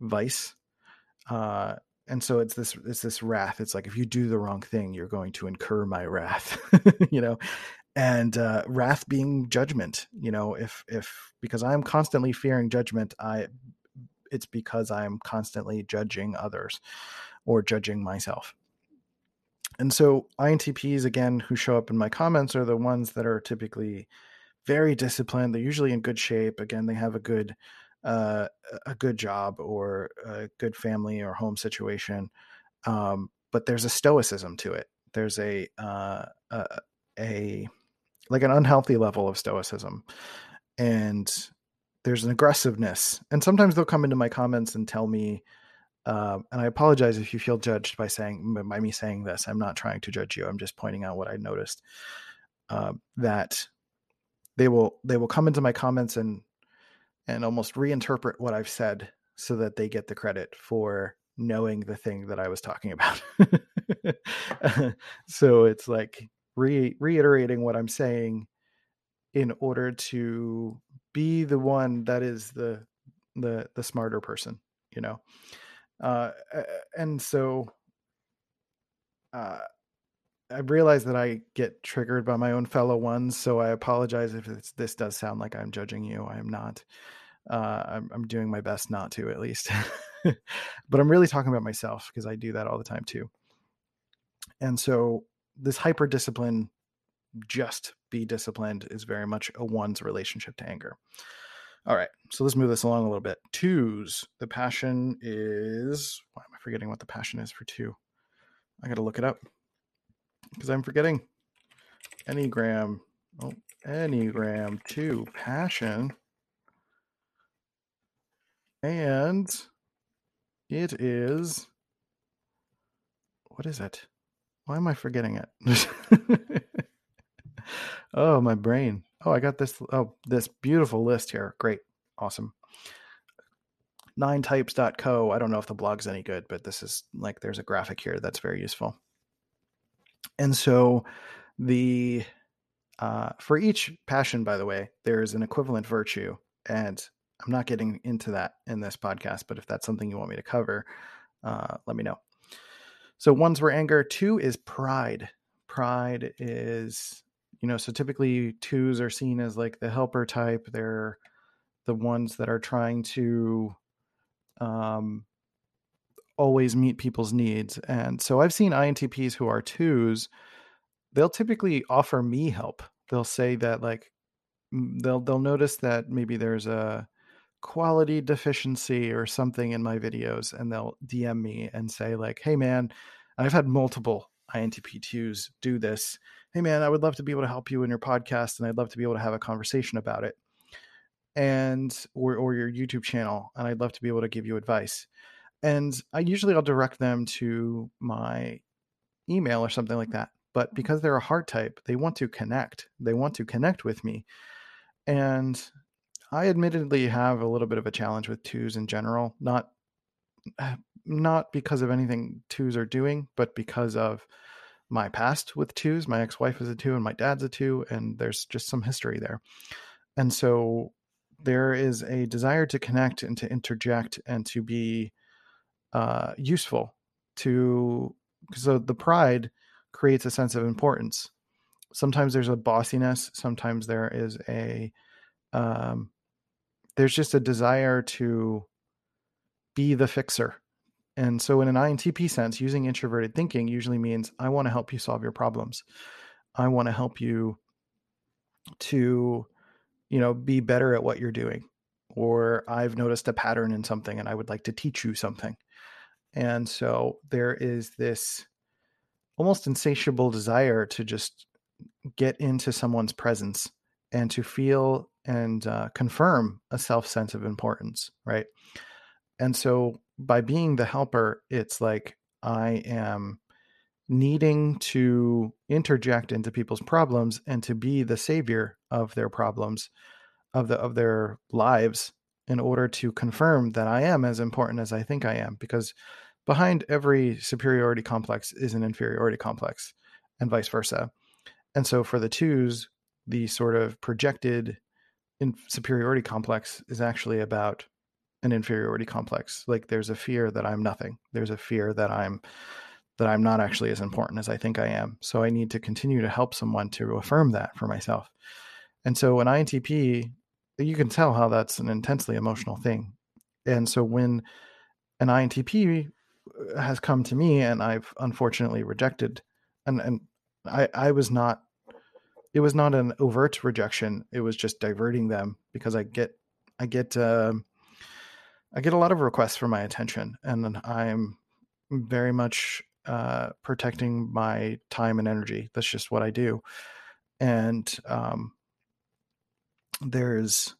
vice. Uh, and so it's this it's this wrath it's like if you do the wrong thing you're going to incur my wrath [laughs] you know and uh, wrath being judgment you know if if because i'm constantly fearing judgment i it's because i'm constantly judging others or judging myself. And so intps again who show up in my comments are the ones that are typically very disciplined. They're usually in good shape. Again they have a good uh, a good job or a good family or home situation um, but there's a stoicism to it. There's a, uh, a a like an unhealthy level of stoicism and there's an aggressiveness and sometimes they'll come into my comments and tell me uh, and i apologize if you feel judged by saying by me saying this i'm not trying to judge you i'm just pointing out what i noticed uh, that they will they will come into my comments and and almost reinterpret what i've said so that they get the credit for knowing the thing that i was talking about. [laughs] So it's like re- reiterating what I'm saying in order to be the one that is the the the smarter person, you know. Uh, and so uh, I realize that I get triggered by my own fellow ones, so I apologize if this does sound like I'm judging you. I am not. Uh, I'm, I'm doing my best not to, at least. [laughs] but I'm really talking about myself because I do that all the time too. And so this hyper discipline, just be disciplined, is very much a one's relationship to anger. All right, so let's move this along a little bit. Twos, the passion is. Why am I forgetting what the passion is for two? I got to look it up because I'm forgetting. Enneagram. Oh, Enneagram 2, passion. And it is. What is it? Why am I forgetting it? [laughs] oh, my brain. Oh, I got this. Oh, this beautiful list here. Great. Awesome. Ninetypes.co. I don't know if the blog's any good, but this is like there's a graphic here that's very useful. And so the uh, for each passion, by the way, there is an equivalent virtue. And I'm not getting into that in this podcast, but if that's something you want me to cover, uh, let me know. So ones were anger. Two is pride. Pride is, you know, so typically twos are seen as like the helper type. They're the ones that are trying to um, always meet people's needs. And so I've seen INTPs who are twos, they'll typically offer me help. They'll say that like they'll they'll notice that maybe there's a quality deficiency or something in my videos and they'll DM me and say like, "Hey man, I've had multiple INTP2s do this. Hey man, I would love to be able to help you in your podcast and I'd love to be able to have a conversation about it." And or or your YouTube channel and I'd love to be able to give you advice. And I usually I'll direct them to my email or something like that. But because they're a heart type, they want to connect. They want to connect with me. And I admittedly have a little bit of a challenge with twos in general, not not because of anything twos are doing, but because of my past with twos. My ex-wife is a two and my dad's a two and there's just some history there. And so there is a desire to connect and to interject and to be uh, useful to so the pride creates a sense of importance. Sometimes there's a bossiness, sometimes there is a um, there's just a desire to be the fixer. And so, in an INTP sense, using introverted thinking usually means I want to help you solve your problems. I want to help you to, you know, be better at what you're doing. Or I've noticed a pattern in something and I would like to teach you something. And so there is this almost insatiable desire to just get into someone's presence and to feel and uh, confirm a self sense of importance, right? And so by being the helper, it's like I am needing to interject into people's problems and to be the savior of their problems of the of their lives in order to confirm that I am as important as I think I am because behind every superiority complex is an inferiority complex and vice versa. And so for the twos, the sort of projected in superiority complex is actually about an inferiority complex. Like there's a fear that I'm nothing. There's a fear that I'm that I'm not actually as important as I think I am. So I need to continue to help someone to affirm that for myself. And so an INTP, you can tell how that's an intensely emotional thing. And so when an INTP uh, has come to me and I've unfortunately rejected and and I I was not it was not an overt rejection it was just diverting them because I get I get uh, I get a lot of requests for my attention and I'm very much uh, protecting my time and energy that's just what I do and um, there's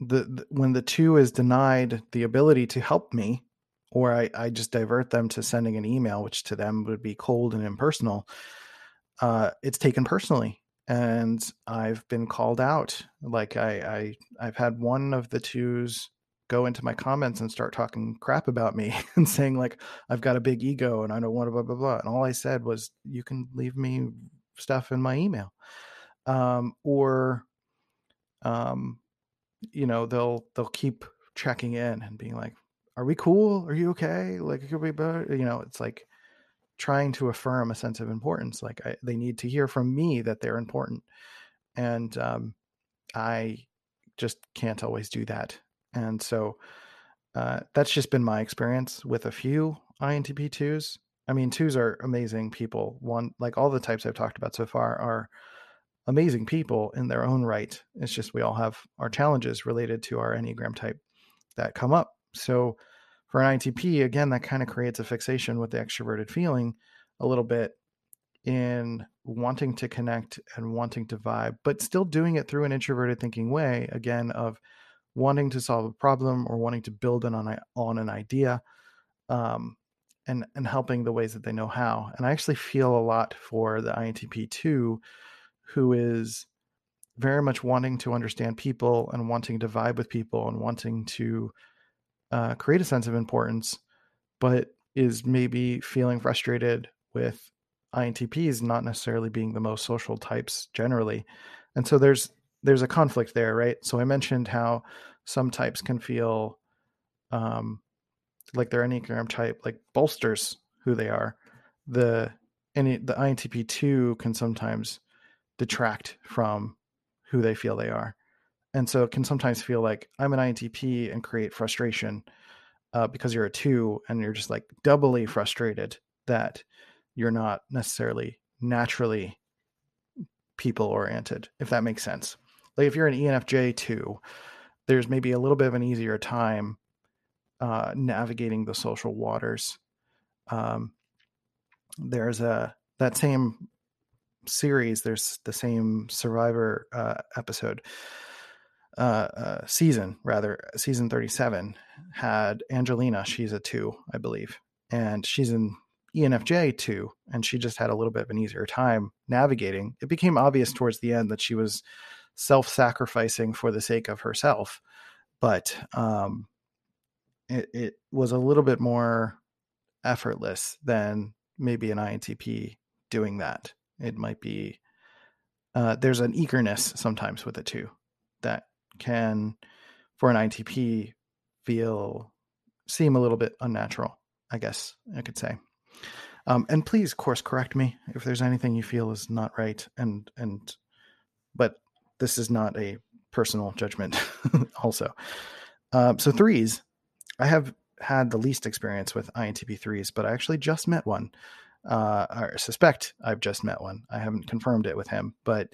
the, the when the two is denied the ability to help me or I, I just divert them to sending an email, which to them would be cold and impersonal, uh, it's taken personally. And I've been called out. Like I, I I've had one of the twos go into my comments and start talking crap about me [laughs] and saying like I've got a big ego and I don't want to blah blah blah. And all I said was you can leave me stuff in my email. Um, or um, you know, they'll they'll keep checking in and being like, are we cool? Are you okay? Like, could better? you know, it's like trying to affirm a sense of importance. Like, I, they need to hear from me that they're important, and um, I just can't always do that. And so uh, that's just been my experience with a few INTP twos. I mean, twos are amazing people. One, like all the types I've talked about so far, are amazing people in their own right. It's just we all have our challenges related to our Enneagram type that come up. So for an INTP, again, that kind of creates a fixation with the extroverted feeling a little bit in wanting to connect and wanting to vibe, but still doing it through an introverted thinking way, again, of wanting to solve a problem or wanting to build on, on an idea um, and, and helping the ways that they know how. And I actually feel a lot for the INTP two, who is very much wanting to understand people and wanting to vibe with people and wanting to uh, create a sense of importance, but is maybe feeling frustrated with INTPs not necessarily being the most social types generally. And so there's there's a conflict there, right? So I mentioned how some types can feel um, like their enneagram type like bolsters who they are. The any the INTP two can sometimes detract from who they feel they are and so it can sometimes feel like I'm an INTP and create frustration uh, because you're a two and you're just like doubly frustrated that you're not necessarily naturally people oriented, if that makes sense. Like if you're an ENFJ two, there's maybe a little bit of an easier time uh, navigating the social waters. Um, there's a that same series. There's the same Survivor uh, episode uh, uh, season, rather season 37, had Angelina. She's a two, I believe, and she's in ENFJ two, and she just had a little bit of an easier time navigating. It became obvious towards the end that she was self-sacrificing for the sake of herself, but um, it, it was a little bit more effortless than maybe an INTP doing that. It might be uh, there's an eagerness sometimes with it too that can, for an INTP, feel seem a little bit unnatural. I guess I could say. Um, and please course correct me if there's anything you feel is not right. And and but this is not a personal judgment. [laughs] also, um, so threes, I have had the least experience with INTP threes, but I actually just met one. Uh, I suspect I've just met one. I haven't confirmed it with him, but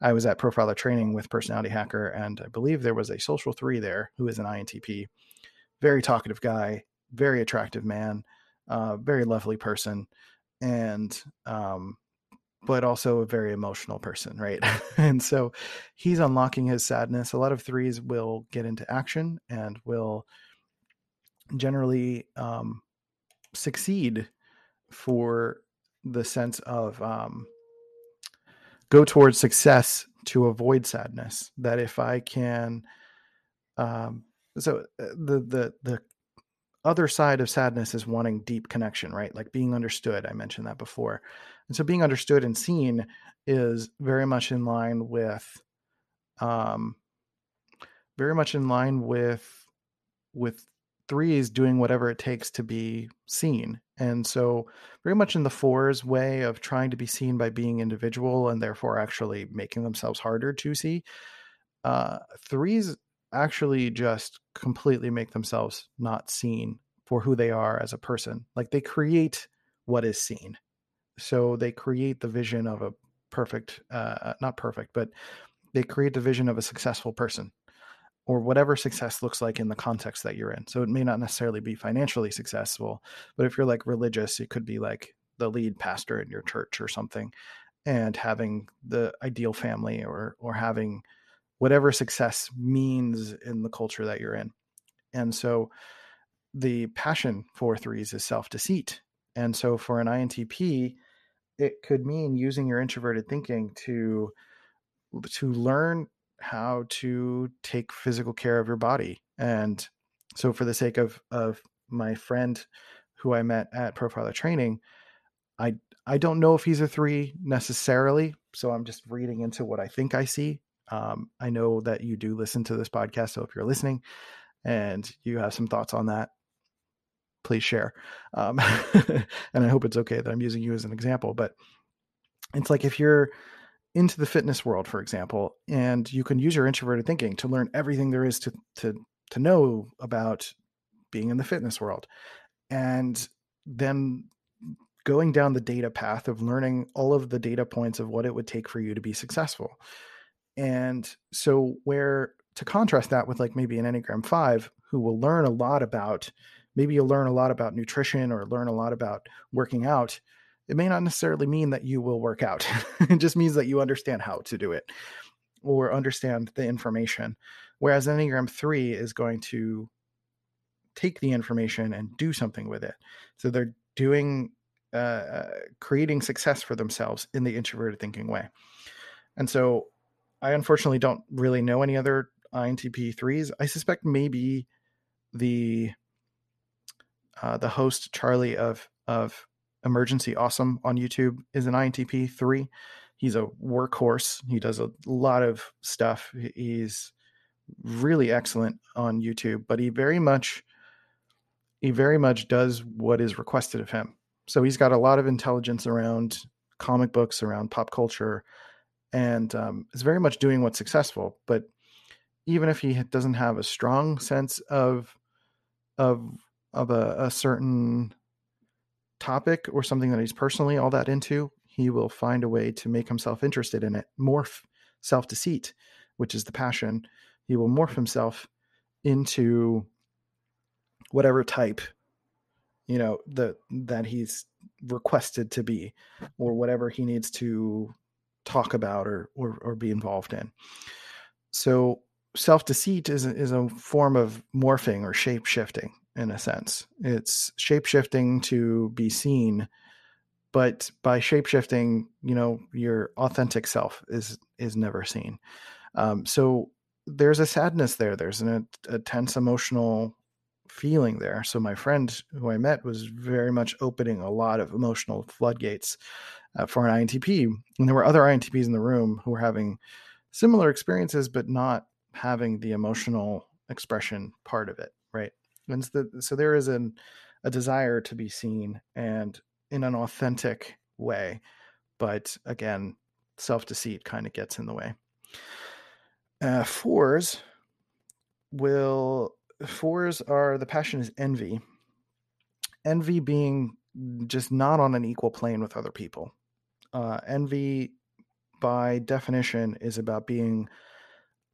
I was at Profiler training with Personality Hacker, and I believe there was a social three there who is an INTP. Very talkative guy, very attractive man, uh, very lovely person, and um, but also a very emotional person, right? [laughs] and so he's unlocking his sadness. A lot of threes will get into action and will generally um, succeed for the sense of um, go towards success to avoid sadness. That if I can, um, so uh, the the the other side of sadness is wanting deep connection, right? Like being understood. I mentioned that before, and so being understood and seen is very much in line with, um, very much in line with with threes doing whatever it takes to be seen. And so, very much in the fours way of trying to be seen by being individual and therefore actually making themselves harder to see. Uh, threes actually just completely make themselves not seen for who they are as a person. Like they create what is seen. So they create the vision of a perfect, uh, not perfect, but they create the vision of a successful person or whatever success looks like in the context that you're in. So it may not necessarily be financially successful, but if you're like religious, it could be like the lead pastor in your church or something and having the ideal family or or having whatever success means in the culture that you're in. And so the passion for threes is self-deceit. And so for an INTP, it could mean using your introverted thinking to to learn how to take physical care of your body. And so for the sake of of my friend who I met at profiler training, I I don't know if he's a three necessarily. So I'm just reading into what I think I see. Um, I know that you do listen to this podcast. So if you're listening and you have some thoughts on that, please share. Um, [laughs] and I hope it's okay that I'm using you as an example. But it's like if you're into the fitness world, for example, and you can use your introverted thinking to learn everything there is to to to know about being in the fitness world, and then going down the data path of learning all of the data points of what it would take for you to be successful. And so, where to contrast that with like maybe an Enneagram 5, who will learn a lot about, maybe you'll learn a lot about nutrition or learn a lot about working out it may not necessarily mean that you will work out. [laughs] it just means that you understand how to do it or understand the information. Whereas Enneagram 3 is going to take the information and do something with it. So they're doing, uh, uh creating success for themselves in the introverted thinking way. And so I unfortunately don't really know any other INTP 3s. I suspect maybe the uh, the host Charlie of of Emergency Awesome on YouTube is an INTP three. He's a workhorse. He does a lot of stuff. He's really excellent on YouTube, but he very much he very much does what is requested of him. So he's got a lot of intelligence around comic books, around pop culture, and um, is very much doing what's successful. But even if he doesn't have a strong sense of of of a, a certain topic or something that he's personally all that into, he will find a way to make himself interested in it. Morph self deceit, which is the passion. He will morph himself into whatever type you know that that he's requested to be or whatever he needs to talk about or or, or be involved in so self deceit is is a form of morphing or shape shifting in a sense. It's shapeshifting to be seen, but by shapeshifting, you know, your authentic self is is never seen. Um, so there's a sadness there. There's an, a, tense emotional feeling there. So my friend who I met was very much opening a lot of emotional floodgates uh, for an INTP, and there were other INTPs in the room who were having similar experiences, but not having the emotional expression part of it. And so, so there is an, a desire to be seen and in an authentic way. But again, self deceit kind of gets in the way. Uh, fours will, fours are the passion is envy. Envy being just not on an equal plane with other people. Uh, envy, by definition, is about being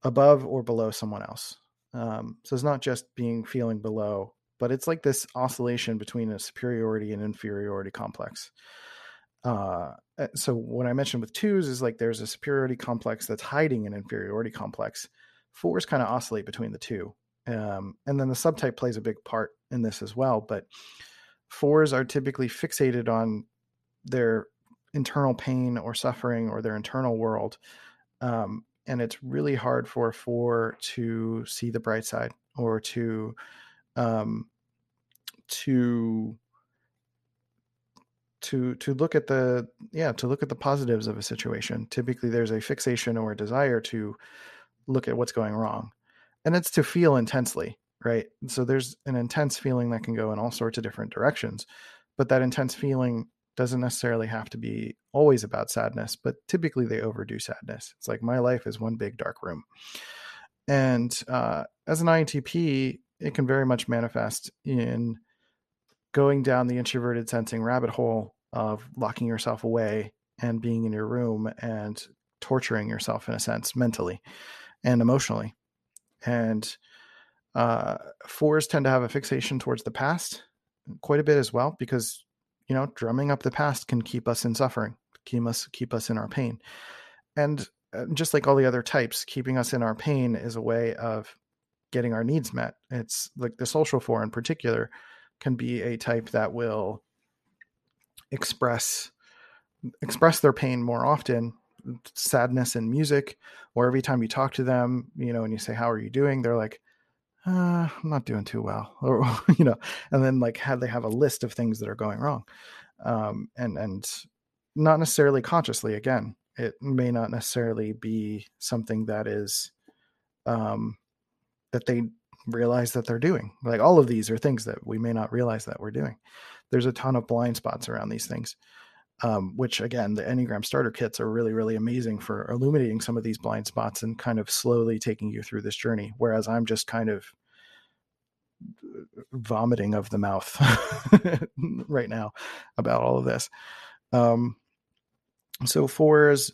above or below someone else. Um, so it's not just being feeling below, but it's like this oscillation between a superiority and inferiority complex. Uh, eh, so what I mentioned with twos is like there's a superiority complex that's hiding an inferiority complex. Fours kind of oscillate between the two. Um, and then the subtype plays a big part in this as well. But fours are typically fixated on their internal pain or suffering or their internal world. Um, and it's really hard for four to see the bright side or to um, to to to look at the yeah to look at the positives of a situation. Typically there's a fixation or a desire to look at what's going wrong and it's to feel intensely right? So there's an intense feeling that can go in all sorts of different directions but that intense feeling doesn't necessarily have to be always about sadness but typically they overdo sadness. It's like my life is one big dark room. And uh, as an intp it can very much manifest in going down the introverted sensing rabbit hole of locking yourself away and being in your room and torturing yourself in a sense mentally and emotionally. And uh, fours tend to have a fixation towards the past quite a bit as well because you know drumming up the past can keep us in suffering keep us keep us in our pain. And uh, just like all the other types keeping us in our pain is a way of getting our needs met. It's like the social four in particular can be a type that will express express their pain more often sadness in music or every time you talk to them you know and you say how are you doing? They're like uh, i'm not doing too well [laughs] or you know and then like how they have a list of things that are going wrong um, and and not necessarily consciously again it may not necessarily be something that is um, that they realize that they're doing. Like all of these are things that we may not realize that we're doing. There's a ton of blind spots around these things um, which again, the Enneagram starter kits are really, really amazing for illuminating some of these blind spots and kind of slowly taking you through this journey. Whereas I'm just kind of vomiting of the mouth [laughs] right now about all of this. Um, so fours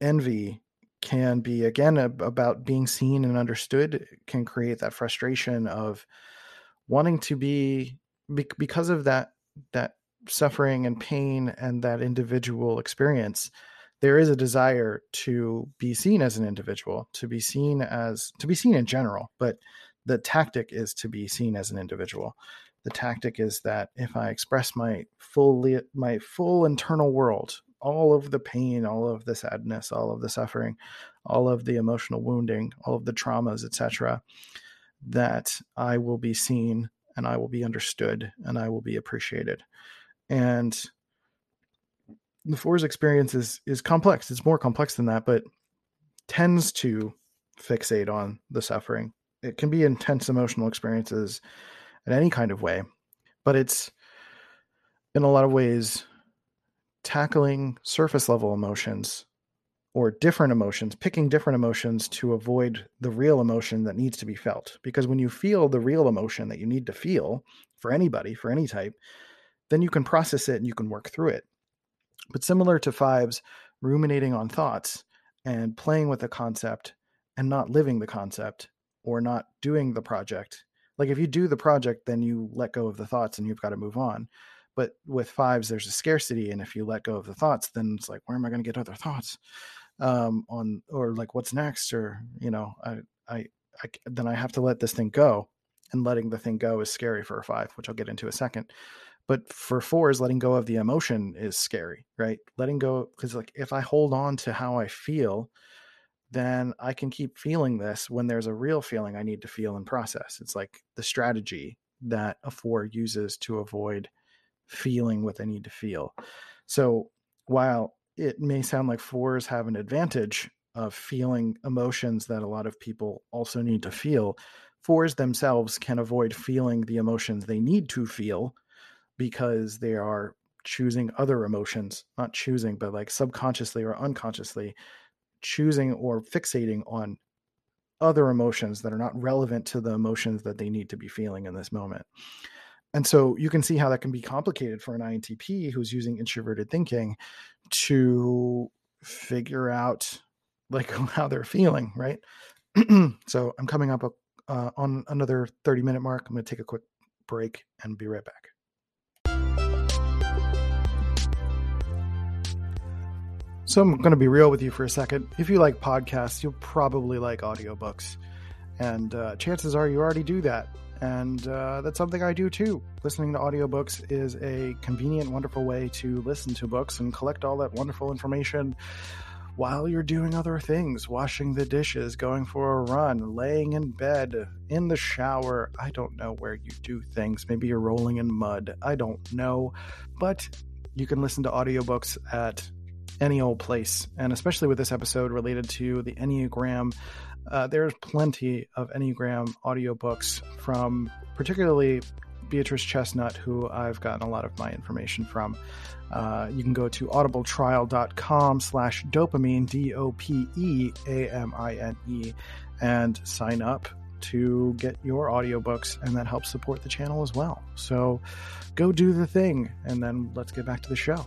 envy can be again about being seen and understood can create that frustration of wanting to be because of that that suffering and pain and that individual experience there is a desire to be seen as an individual to be seen as to be seen in general but the tactic is to be seen as an individual. The tactic is that if i express my fully my full internal world all of the pain all of the sadness all of the suffering all of the emotional wounding all of the traumas etc that i will be seen and i will be understood and i will be appreciated and the fours experience is is complex it's more complex than that but tends to fixate on the suffering it can be intense emotional experiences in any kind of way but it's in a lot of ways tackling surface level emotions or different emotions, picking different emotions to avoid the real emotion that needs to be felt. Because when you feel the real emotion that you need to feel for anybody, for any type, then you can process it and you can work through it. But similar to fives, ruminating on thoughts and playing with the concept and not living the concept or not doing the project. Like if you do the project, then you let go of the thoughts and you've got to move on. But with fives, there's a scarcity, and if you let go of the thoughts, then it's like, where am I going to get other thoughts um, on, or like what's next, or you know, I, I, I, then I have to let this thing go, and letting the thing go is scary for a five, which I'll get into a second but for fours letting go of the emotion is scary right? Letting go because like if i hold on to how i feel then i can keep feeling this when there's a real feeling i need to feel and process. It's like the strategy that a four uses to avoid feeling what they need to feel. So while it may sound like fours have an advantage of feeling emotions that a lot of people also need to feel fours themselves can avoid feeling the emotions they need to feel because they are choosing other emotions, not choosing, but like subconsciously or unconsciously choosing or fixating on other emotions that are not relevant to the emotions that they need to be feeling in this moment. And so you can see how that can be complicated for an INTP who's using introverted thinking to figure out like [laughs] how they're feeling, right? [clears throat] so I'm coming up uh, on another 30 minute mark. I'm going to take a quick break and be right back. So I'm going to be real with you for a second. If you like podcasts, you'll probably like audiobooks. And uh, chances are you already do that. And uh, that's something I do too. Listening to audiobooks is a convenient, wonderful way to listen to books and collect all that wonderful information while you're doing other things washing the dishes, going for a run, laying in bed, in the shower. I don't know where you do things. Maybe you're rolling in mud. I don't know. But you can listen to audiobooks at any old place. And especially with this episode related to the Enneagram, uh, there's plenty of Enneagram audiobooks from particularly Beatrice Chestnut, who I've gotten a lot of my information from. Uh, you can go to audibletrial.com slash dopeintp, D-O-P-E-I-N-T-P, and sign up to get your audiobooks, and that helps support the channel as well. So go do the thing, and then let's get back to the show.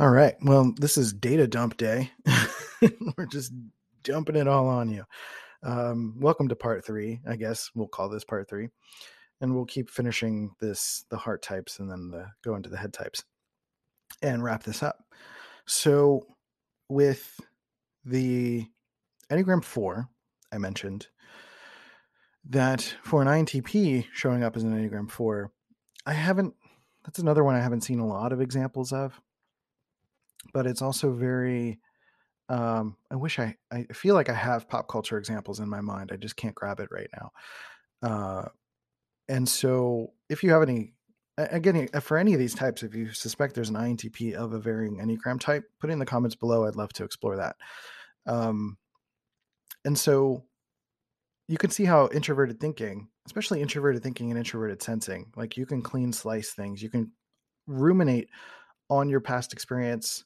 All right. Well, this is data dump day. [laughs] We're just dumping it all on you. Um, welcome to part three. I guess we'll call this part three, and we'll keep finishing this the heart types and then the, go into the head types and wrap this up. So, with the Enneagram four, I mentioned that for an INTP showing up as an Enneagram four, I haven't. That's another one I haven't seen a lot of examples of, but it's also very um, I wish I, I feel like I have pop culture examples in my mind. I just can't grab it right now. Uh, and so if you have any, again, for any of these types, if you suspect there's an INTP of a varying Enneagram type, put it in the comments below. I'd love to explore that. Um, and so you can see how introverted thinking, especially introverted thinking and introverted sensing, like you can clean slice things. You can ruminate on your past experience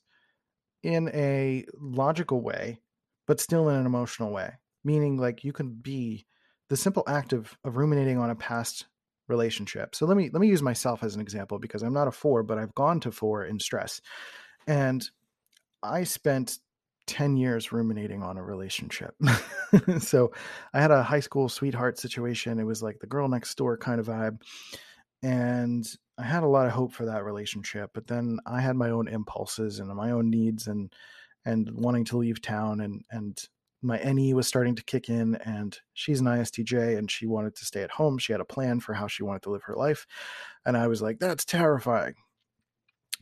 in a logical way, but still in an emotional way. Meaning, like you can be the simple act of, of ruminating on a past relationship. So let me let me use myself as an example because I'm not a four, but I've gone to four in stress, and I spent 10 years ruminating on a relationship. [laughs] so I had a high school sweetheart situation. It was like the girl next door kind of vibe. And I had a lot of hope for that relationship, but then I had my own impulses and my own needs and and wanting to leave town and and my NE was starting to kick in and she's an ISTJ and she wanted to stay at home. She had a plan for how she wanted to live her life. And I was like, that's terrifying.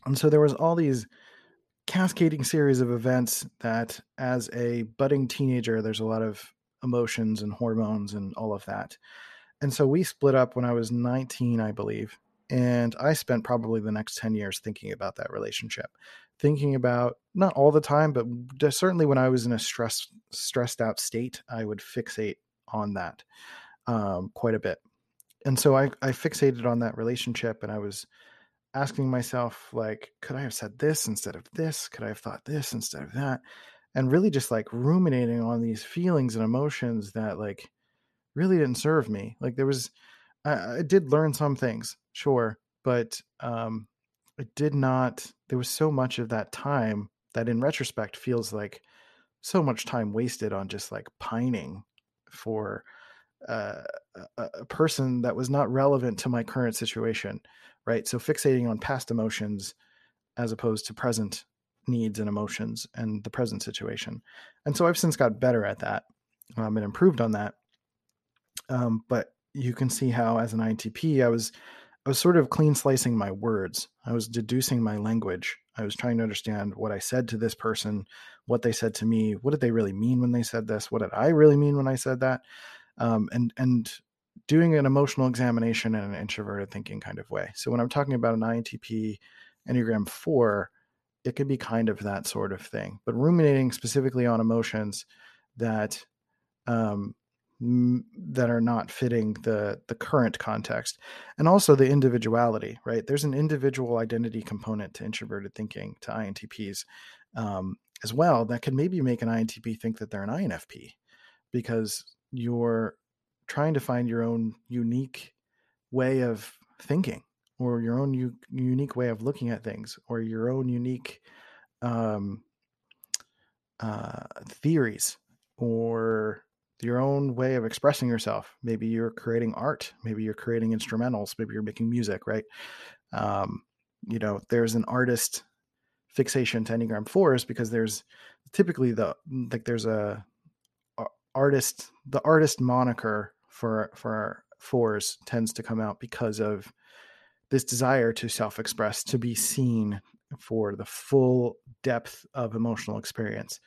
And so there was all these cascading series of events that as a budding teenager, there's a lot of emotions and hormones and all of that. And so we split up when I was 19, I believe. And I spent probably the next 10 years thinking about that relationship, thinking about not all the time, but certainly when I was in a stress, stressed out state, I would fixate on that um, quite a bit. And so I, I fixated on that relationship and I was asking myself, like, could I have said this instead of this? Could I have thought this instead of that? And really just like ruminating on these feelings and emotions that, like, really didn't serve me. Like, there was, I, I did learn some things, sure, but um, it did not. There was so much of that time that, in retrospect, feels like so much time wasted on just like pining for uh, a, a person that was not relevant to my current situation, right? So fixating on past emotions as opposed to present needs and emotions and the present situation. And so I've since got better at that um, and improved on that. Um, but you can see how as an INTP, I was I was sort of clean slicing my words. I was deducing my language. I was trying to understand what I said to this person, what they said to me. What did they really mean when they said this? What did I really mean when I said that? Um, and and doing an emotional examination in an introverted thinking kind of way. So when I'm talking about an INTP Enneagram four, it could be kind of that sort of thing. But ruminating specifically on emotions that um, that are not fitting the the current context. And also the individuality right? There's an individual identity component to introverted thinking to intps um, as well that can maybe make an intp think that they're an infp because you're trying to find your own unique way of thinking or your own u- unique way of looking at things or your own unique um, uh, theories or your own way of expressing yourself. Maybe you're creating art, maybe you're creating instrumentals, maybe you're making music, right? Um, you know, there's an artist fixation to Enneagram fours because there's typically the like there's a artist the artist moniker for for fours tends to come out because of this desire to self-express to be seen for the full depth of emotional experience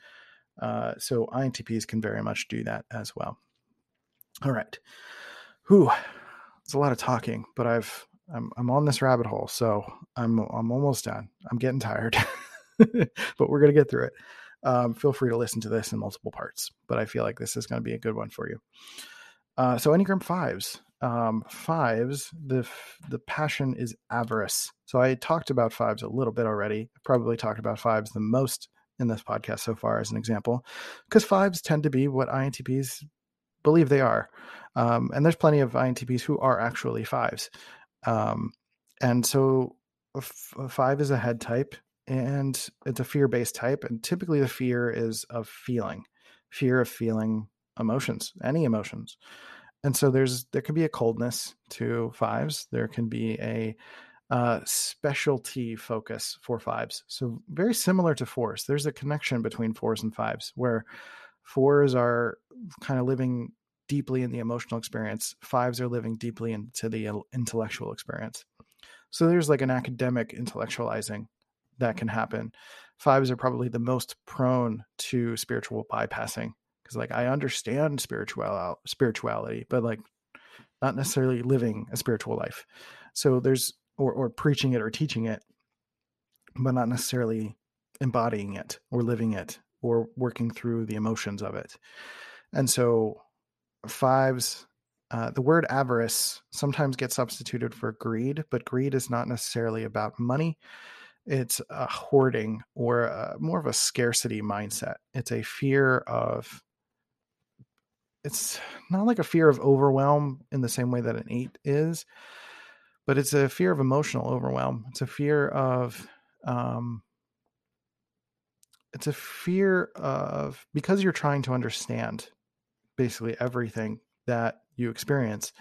uh, so intps can very much do that as well all right whew it's a lot of talking but i've i'm, I'm on this rabbit hole so i'm i'm almost done i'm getting tired [laughs] but we're to get through it um, feel free to listen to this in multiple parts, but I feel like this is to be a good one for you. Uh, so Enneagram fives, um, fives, the the passion is avarice. So I talked about fives a little bit already. Probably talked about fives the most in this podcast so far as an example, because fives tend to be what INTPs believe they are, um, and there's plenty of INTPs who are actually fives, um, and so five is a head type and it's a fear based type. And typically, the fear is of feeling, fear of feeling emotions, any emotions. And so there's there can be a coldness to fives. There can be a uh, specialty focus for fives. So very similar to fours. There's a connection between fours and fives where fours are kind of living deeply in the emotional experience. Fives are living deeply into the intellectual experience. So there's like an academic intellectualizing that can happen. Fives are probably the most prone to spiritual bypassing because, like, I understand spiritual spirituality, but like, not necessarily living a spiritual life. So there's or or preaching it or teaching it, but not necessarily embodying it or living it or working through the emotions of it. And so fives uh, the word avarice sometimes gets substituted for greed, but greed is not necessarily about money it's a hoarding or a, more of a scarcity mindset. It's a fear of it's not like a fear of overwhelm in the same way that an eight is, but it's a fear of emotional overwhelm. It's a fear of um, it's a fear of because you're trying to understand basically everything that you experience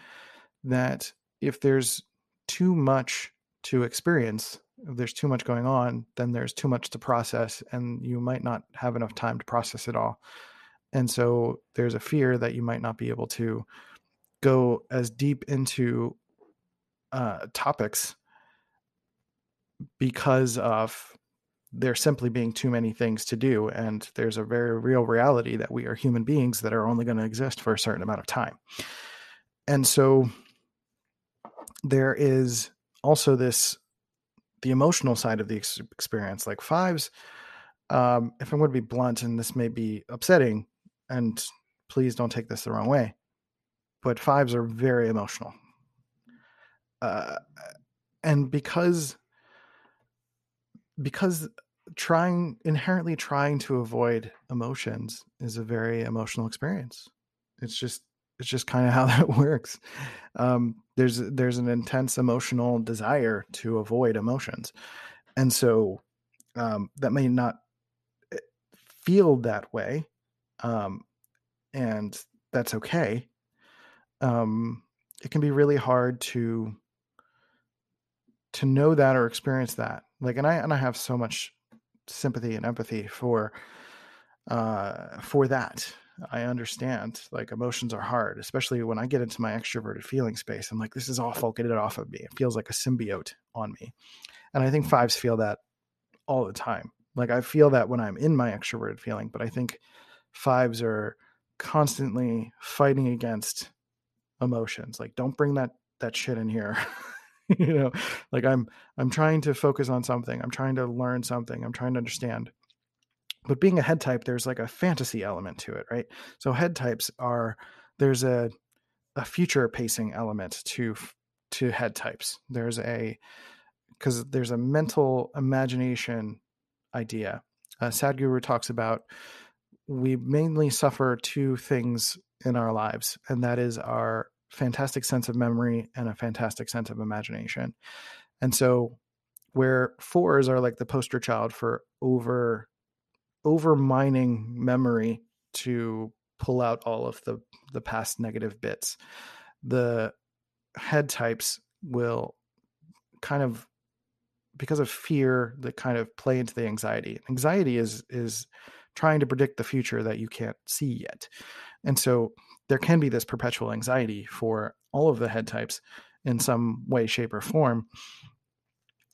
that if there's too much to experience if there's too much going on, then there's too much to process, and you might not have enough time to process it all. And so there's a fear that you might not be able to go as deep into uh, topics because of there simply being too many things to do. And there's a very real reality that we are human beings that are only going to exist for a certain amount of time. And so there is also this the emotional side of the experience like fives um, if i'm going to be blunt and this may be upsetting and please don't take this the wrong way but fives are very emotional uh, and because because trying inherently trying to avoid emotions is a very emotional experience it's just it's just kind of how [laughs] that works. Um, there's there's an intense emotional desire to avoid emotions, and so um, that may not eh, feel that way, um, and that's okay. Um, it can be really hard to to know that or experience that. Like, and I and I have so much sympathy and empathy for uh, for that I understand like emotions are hard, especially when I get into my extroverted feeling space. I'm like, this is awful. Get it off of me. It feels like a symbiote on me. And I think fives feel that all the time. Like I feel that when I'm in my extroverted feeling, but I think fives are constantly fighting against emotions. Like, don't bring that that shit in here. [laughs] [laughs] you know, like I'm I'm trying to focus on something. I'm trying to learn something. I'm trying to understand but being a head type there's like a fantasy element to it right so head types are there's a a future pacing element to to head types there's a because there's a mental imagination idea uh, sadhguru talks about we mainly suffer two things in our lives and that is our fantastic sense of memory and a fantastic sense of imagination and so where fours are like the poster child for over over mining memory to pull out all of the the past negative bits the head types will kind of because of fear that kind of play into the anxiety anxiety is is trying to predict the future that you can't see yet. And so there can be this perpetual anxiety for all of the head types in some way, shape, or form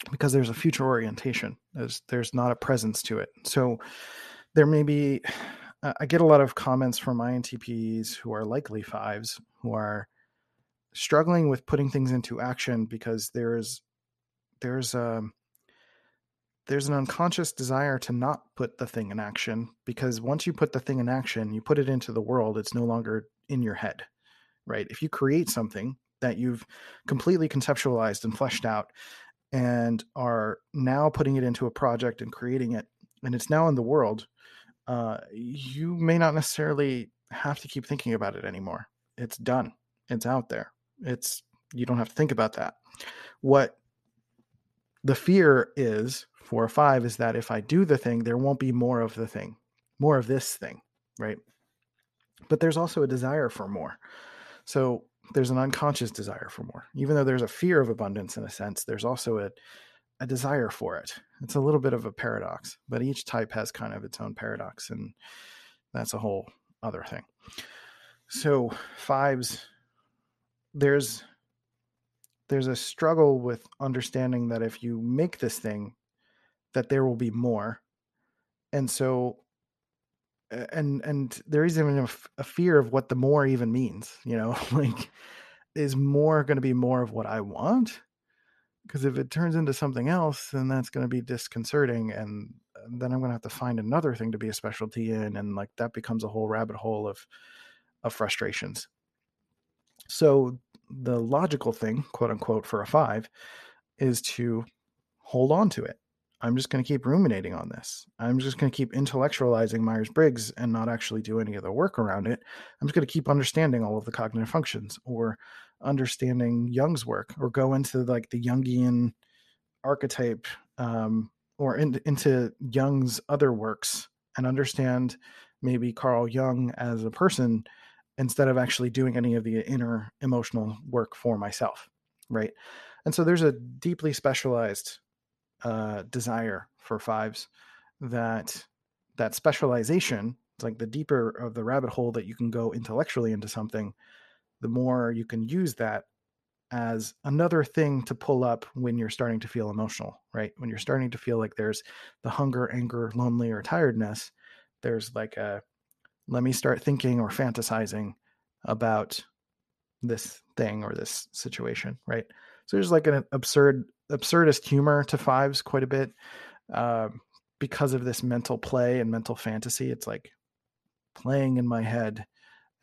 because there's a future orientation. There's there's not a presence to it. So there may be I get a lot of comments from INTPs who are likely fives who are struggling with putting things into action because there's there's a um, there's an unconscious desire to not put the thing in action because once you put the thing in action, you put it into the world, it's no longer in your head, right? If you create something that you've completely conceptualized and fleshed out and are now putting it into a project and creating it, and it's now in the world, uh, you may not necessarily have to keep thinking about it anymore. It's done. It's out there. It's you don't have to think about that. What the fear is for a five is that if I do the thing, there won't be more of the thing, more of this thing, right? But there's also a desire for more. So there's an unconscious desire for more. Even though there's a fear of abundance in a sense, there's also a, a desire for it. It's a little bit of a paradox, but each type has kind of its own paradox, and that's a whole other thing. So fives, there's there's a struggle with understanding that if you make this thing that there will be more and so and and there is even a, a fear of what the more even means you know [laughs] like is more going to be more of what i want? Because if it turns into something else then that's going to be disconcerting and then i'm going to have to find another thing to be a specialty in and like that becomes a whole rabbit hole of of frustrations. So the logical thing quote unquote for a five is to hold on to it I'm just going to keep ruminating on this. I'm just going to keep intellectualizing Myers Briggs and not actually do any of the work around it. I'm just going to keep understanding all of the cognitive functions or understanding Jung's work or go into like the Jungian archetype um, or in, into Jung's other works and understand maybe Carl Jung as a person instead of actually doing any of the inner emotional work for myself. Right. And so there's a deeply specialized uh, desire for fives that that specialization it's like the deeper of the rabbit hole that you can go intellectually into something the more you can use that as another thing to pull up when you're starting to feel emotional right? When you're starting to feel like there's the hunger anger lonely or tiredness there's like a let me start thinking or fantasizing about this thing or this situation right? So there's like an absurd absurdist humor to fives quite a bit uh, because of this mental play and mental fantasy. It's like playing in my head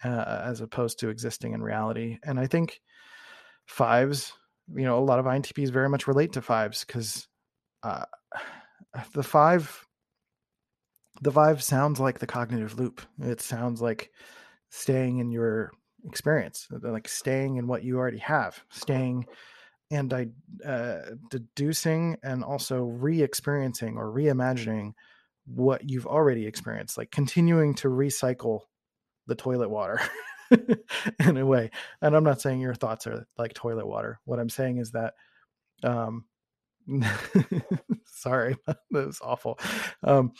uh, as opposed to existing in reality. And I think fives, you know, a lot of INTPs very much relate to fives because uh, [sighs] the five, the five sounds like the cognitive loop. It sounds like staying in your experience, like staying in what you already have, staying and I, uh, deducing and also re-experiencing or reimagining what you've already experienced, like continuing to recycle the toilet water [laughs] in a way. And I'm not saying your thoughts are like toilet water. What I'm saying is that, um, [laughs] sorry, [laughs] that was awful. Um,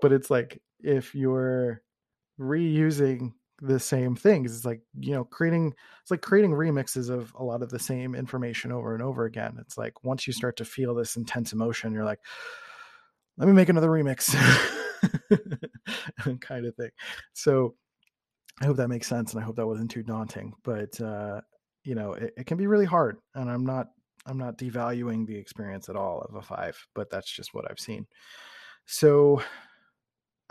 but it's like if you're reusing the same things. It's like, you know, creating it's like creating remixes of a lot of the same information over and over again. It's like once you start to feel this intense emotion, you're like, let me make another remix [laughs] kind of thing. So I hope that makes sense and I hope that wasn't too daunting. But uh, you know, it, it can be really hard. And I'm not I'm not devaluing the experience at all of a five, but that's just what I've seen. So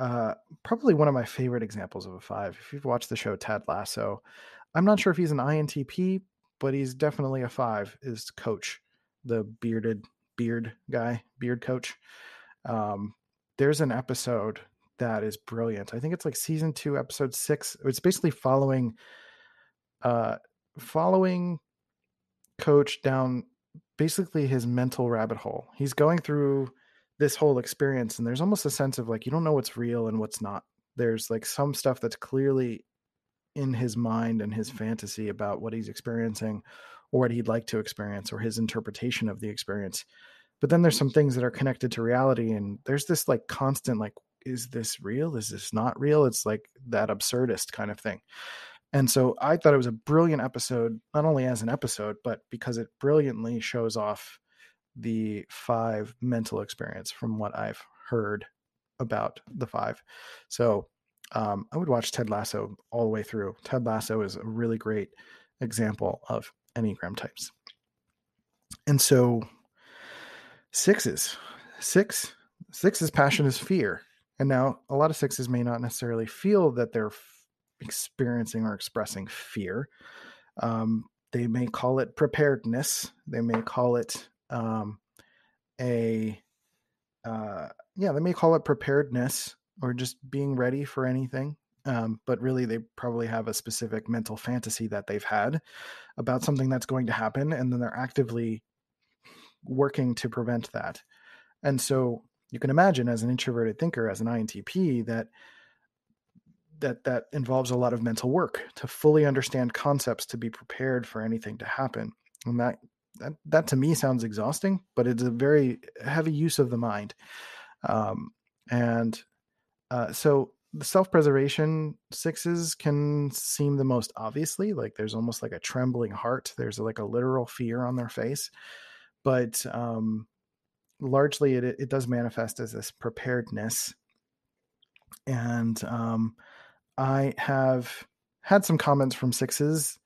uh, probably one of my favorite examples of a five. If you've watched the show Ted Lasso, I'm not sure if he's an INTP, but he's definitely a five. Is Coach, the bearded beard guy, beard coach? Um, there's an episode that is brilliant. I think it's like season two, episode six. It's basically following, uh, following Coach down basically his mental rabbit hole. He's going through this whole experience and there's almost a sense of like you don't know what's real and what's not there's like some stuff that's clearly in his mind and his mm-hmm. fantasy about what he's experiencing or what he'd like to experience or his interpretation of the experience but then there's some things that are connected to reality and there's this like constant like is this real? Is this not real? It's like that absurdist kind of thing. And so I thought it was a brilliant episode, not only as an episode, but because it brilliantly shows off the five mental experience from what I've heard about the five. So um, I would watch Ted Lasso all the way through. Ted Lasso is a really great example of Enneagram types. And so sixes, six, sixes passion is fear. And now a lot of sixes may not necessarily feel that they're f- experiencing or expressing fear. Um, they may call it preparedness. They may call it um, a, uh, yeah, they may call it preparedness or just being ready for anything. Um, but really, they probably have a specific mental fantasy that they've had about something that's going to happen, and then they're actively working to prevent that. And so you can imagine, as an introverted thinker, as an INTP, that that that involves a lot of mental work to fully understand concepts to be prepared for anything to happen and that that, that to me sounds exhausting but it's a very heavy use of the mind. Um, and uh, so the self-preservation sixes can seem the most obviously like there's almost like a trembling heart there's like a literal fear on their face but um, largely it, it does manifest as this preparedness. And um, i have had some comments from sixes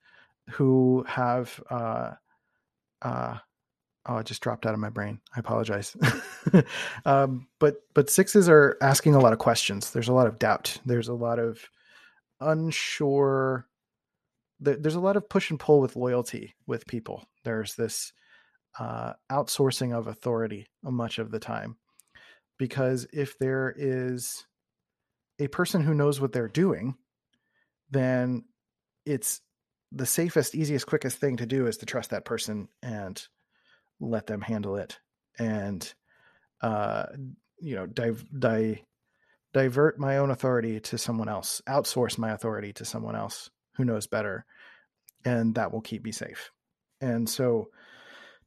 who have uh, uh, oh, it just dropped out of my brain. I apologize. [laughs] um, but but sixes are asking a lot of questions. There's a lot of doubt. There's a lot of unsure. There's a lot of push and pull with loyalty with people. There's this uh, outsourcing of authority much of the time, because if there is a person who knows what they're doing, then it's the safest, easiest, quickest thing to do is to trust that person and let them handle it and uh you know dive di- divert my own authority to someone else outsource my authority to someone else who knows better and that will keep me safe. And so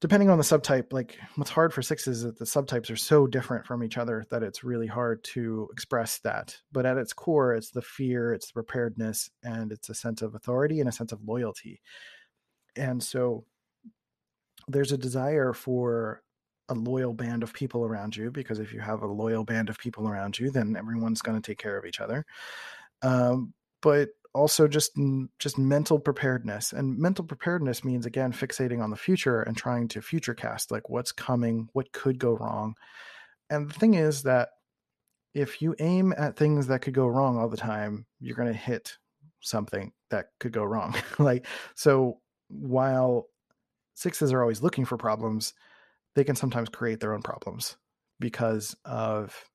depending on the subtype like what's hard for sixes is that the subtypes are so different from each other that it's really hard to express that. But at its core it's the fear it's the preparedness and it's a sense of authority and a sense of loyalty. And so there's a desire for a loyal band of people around you because if you have a loyal band of people around you then everyone's going to take care of each other. Um, but also just just mental preparedness and mental preparedness means again fixating on the future and trying to future cast like what's coming what could go wrong. And the thing is that if you aim at things that could go wrong all the time you're going to hit something that could go wrong. [laughs] Like so while sixes are always looking for problems, they can sometimes create their own problems because of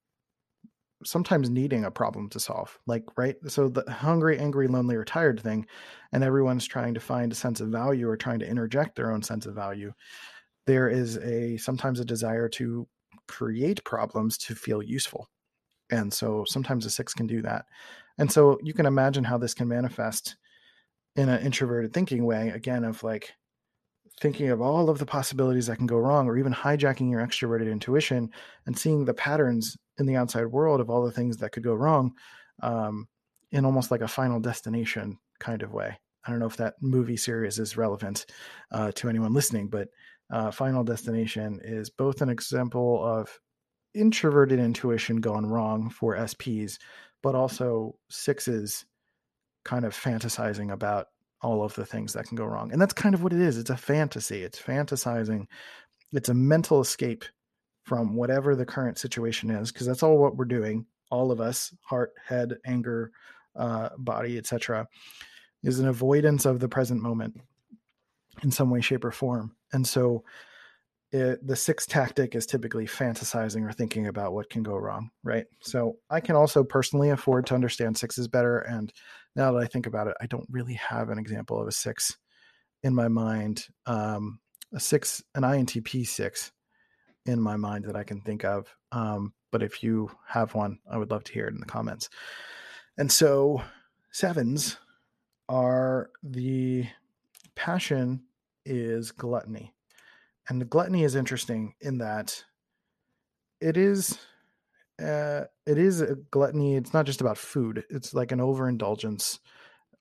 sometimes needing a problem to solve. Like, right? So the hungry, angry, lonely, or tired thing, and everyone's trying to find a sense of value or trying to interject their own sense of value. There is a sometimes a desire to create problems to feel useful. And so sometimes a six can do that. And so you can imagine how this can manifest in an introverted thinking way, again, of like, thinking of all of the possibilities that can go wrong, or even hijacking your extroverted intuition and seeing the patterns in the outside world of all the things that could go wrong um, in almost like a final destination kind of way. I don't know if that movie series is relevant uh, to anyone listening, but uh, Final Destination is both an example of introverted intuition gone wrong for SPs, but also sixes kind of fantasizing about all of the things that can go wrong. And that's kind of what it is. It's a fantasy. It's fantasizing. It's a mental escape from whatever the current situation is because that's all what we're doing. All of us, heart, head, anger, uh, body, etc., is an avoidance of the present moment in some way, shape, or form. And so it, the sixth tactic is typically fantasizing or thinking about what can go wrong, right? So I can also personally afford to understand sixes better. And now that I think about it, I don't really have an example of a six in my mind. Um, a six, an INTP six in my mind that I can think of. Um, but if you have one, I would love to hear it in the comments. And so sevens are the passion is gluttony and gluttony is interesting in that it is uh, it is a gluttony. It's not just about food. It's like an overindulgence,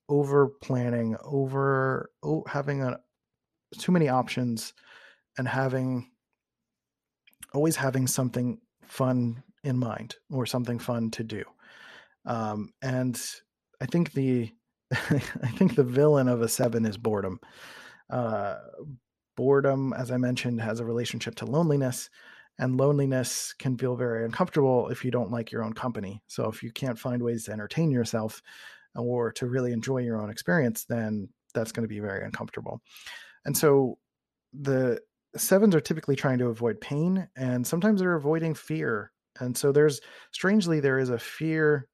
over planning, over oh, having a, too many options, and having always having something fun in mind or something fun to do. Um, and I think the [laughs] I think the villain of a seven is boredom. Uh, boredom, as I mentioned, has a relationship to loneliness, and loneliness can feel very uncomfortable if you don't like your own company. So if you can't find ways to entertain yourself or to really enjoy your own experience, then that's going to be very uncomfortable. And so the sevens are typically trying to avoid pain and sometimes they're avoiding fear. And so there's strangely there is a fear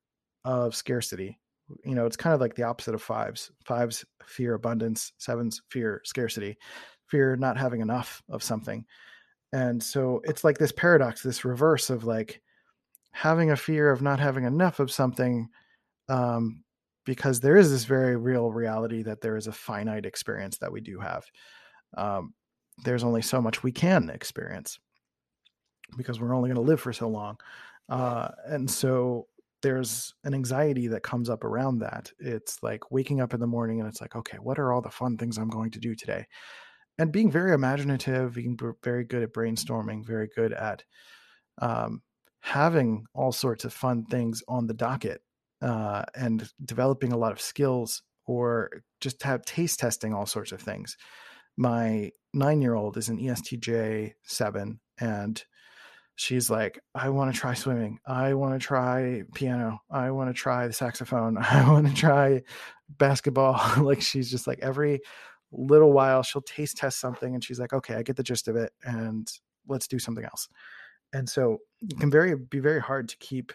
of scarcity. You know, it's kind of like the opposite of fives. Fives fear abundance, sevens fear scarcity, fear not having enough of something. And so it's like this paradox, this reverse of like having a fear of not having enough of something um, because there is this very real reality that there is a finite experience that we do have. Um, there's only so much we can experience because we're only going to live for so long. Uh, and so there's an anxiety that comes up around that. It's like waking up in the morning and it's like, okay, what are all the fun things I'm going to do today? And being very imaginative, being very good at brainstorming, very good at um, having all sorts of fun things on the docket uh, and developing a lot of skills or just have taste testing all sorts of things. My nine year old is an ESTJ seven and she's like, I want to try swimming. I want to try piano. I want to try the saxophone. [laughs] I want to try basketball. [laughs] like she's just like every little while she'll taste test something and she's like, okay, I get the gist of it and let's do something else. And so it can very be very hard to keep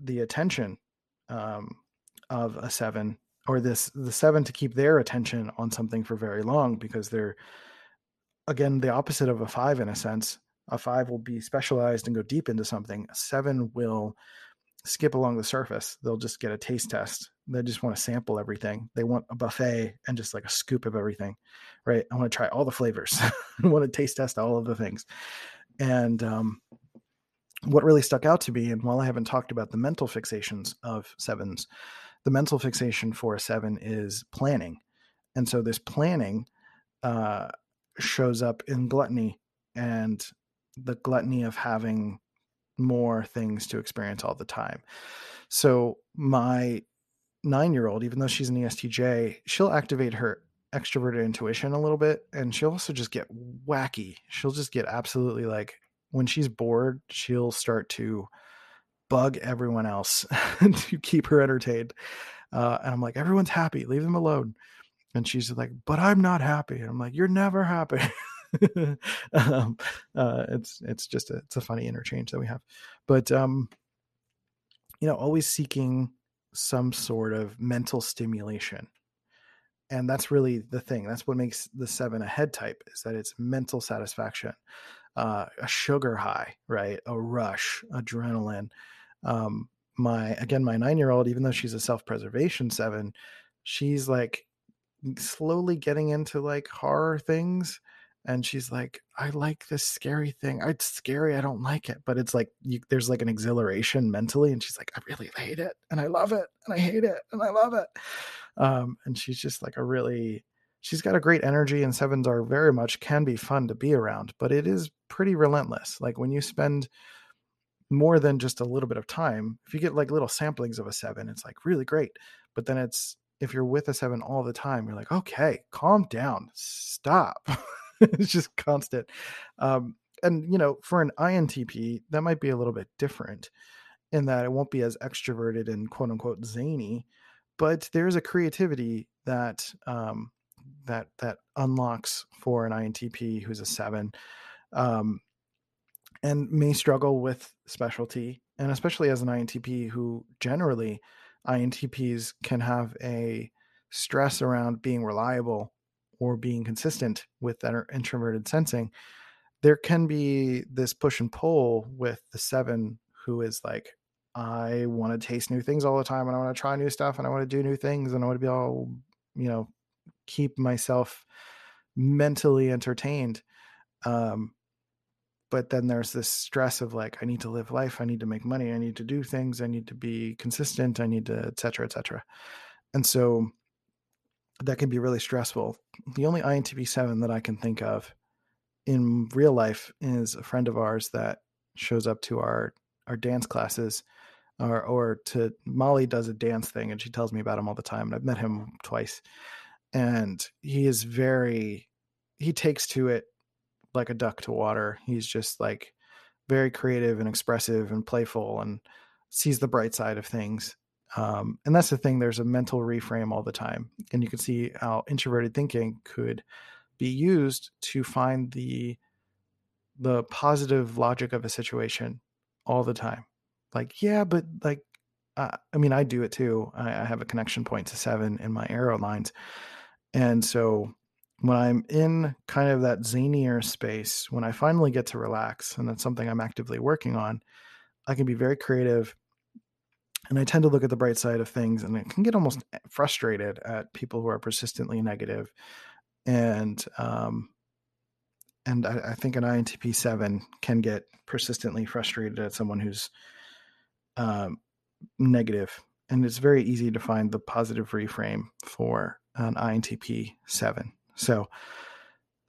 the attention um, of a seven or this the seven to keep their attention on something for very long because they're again the opposite of a five in a sense a five will be specialized and go deep into something. A seven will skip along the surface. They'll just get a taste test. They just want to sample everything. They want a buffet and just like a scoop of everything, right? I want to try all the flavors. [laughs] I want to taste test all of the things. And um, what really stuck out to me, and while I haven't talked about the mental fixations of sevens, the mental fixation for seven is planning. And so this planning uh, shows up in gluttony and the gluttony of having more things to experience all the time. So my nine year old, even though she's an ESTJ, she'll activate her extroverted intuition a little bit and she'll also just get wacky. She'll just get absolutely like when she's bored, she'll start to bug everyone else [laughs] to keep her entertained. Uh, and I'm like, everyone's happy, leave them alone. And she's like, but I'm not happy. And I'm like, you're never happy. [laughs] um, uh, it's it's just a it's a funny interchange that we have, but um, you know, always seeking some sort of mental stimulation, and that's really the thing. That's what makes the seven a head type is that it's mental satisfaction, uh, a sugar high, right? A rush, adrenaline. Um, my again, my nine year old, even though she's a self preservation seven, she's like slowly getting into like horror things and she's like i like this scary thing. It's scary. I don't like it. But it's like you, there's like an exhilaration mentally and she's like i really hate it and i love it and i hate it and i love it. Um, and she's just like a really she's got a great energy and sevens are very much can be fun to be around but it is pretty relentless. Like when you spend more than just a little bit of time if you get like little samplings of a seven it's like really great but then it's if you're with a seven all the time you're like okay calm down stop [laughs] it's just constant. Um, and you know, for an INTP, that might be a little bit different in that it won't be as extroverted and quote unquote zany, but there's a creativity that um, that that unlocks for an INTP who's a seven, um, and may struggle with specialty, and especially as an INTP who generally INTPs can have a stress around being reliable or being consistent with that introverted sensing, there can be this push and pull with the seven who is like, I want to taste new things all the time and I want to try new stuff and I want to do new things and I want to be all, you know, keep myself mentally entertained. Um, but then there's this stress of like, I need to live life, I need to make money, I need to do things, I need to be consistent, I need to, et cetera, et cetera. And so that can be really stressful. The only INTP 7 that I can think of in real life is a friend of ours that shows up to our our dance classes or or to Molly does a dance thing and she tells me about him all the time and I've met him twice and he is very he takes to it like a duck to water. He's just like very creative and expressive and playful and sees the bright side of things um, and that's the thing there's a mental reframe all the time and you can see how introverted thinking could be used to find the the positive logic of a situation all the time. Like yeah but like uh, i mean i do it too. I, I have a connection point to seven in my arrow lines. And so when i'm in kind of that zanier space when i finally get to relax and that's something i'm actively working on i can be very creative and i tend to look at the bright side of things and i can get almost frustrated at people who are persistently negative and um, and I, I, think an INTP seven can get persistently frustrated at someone who's um, negative, and it's very easy to find the positive reframe for an INTP seven. So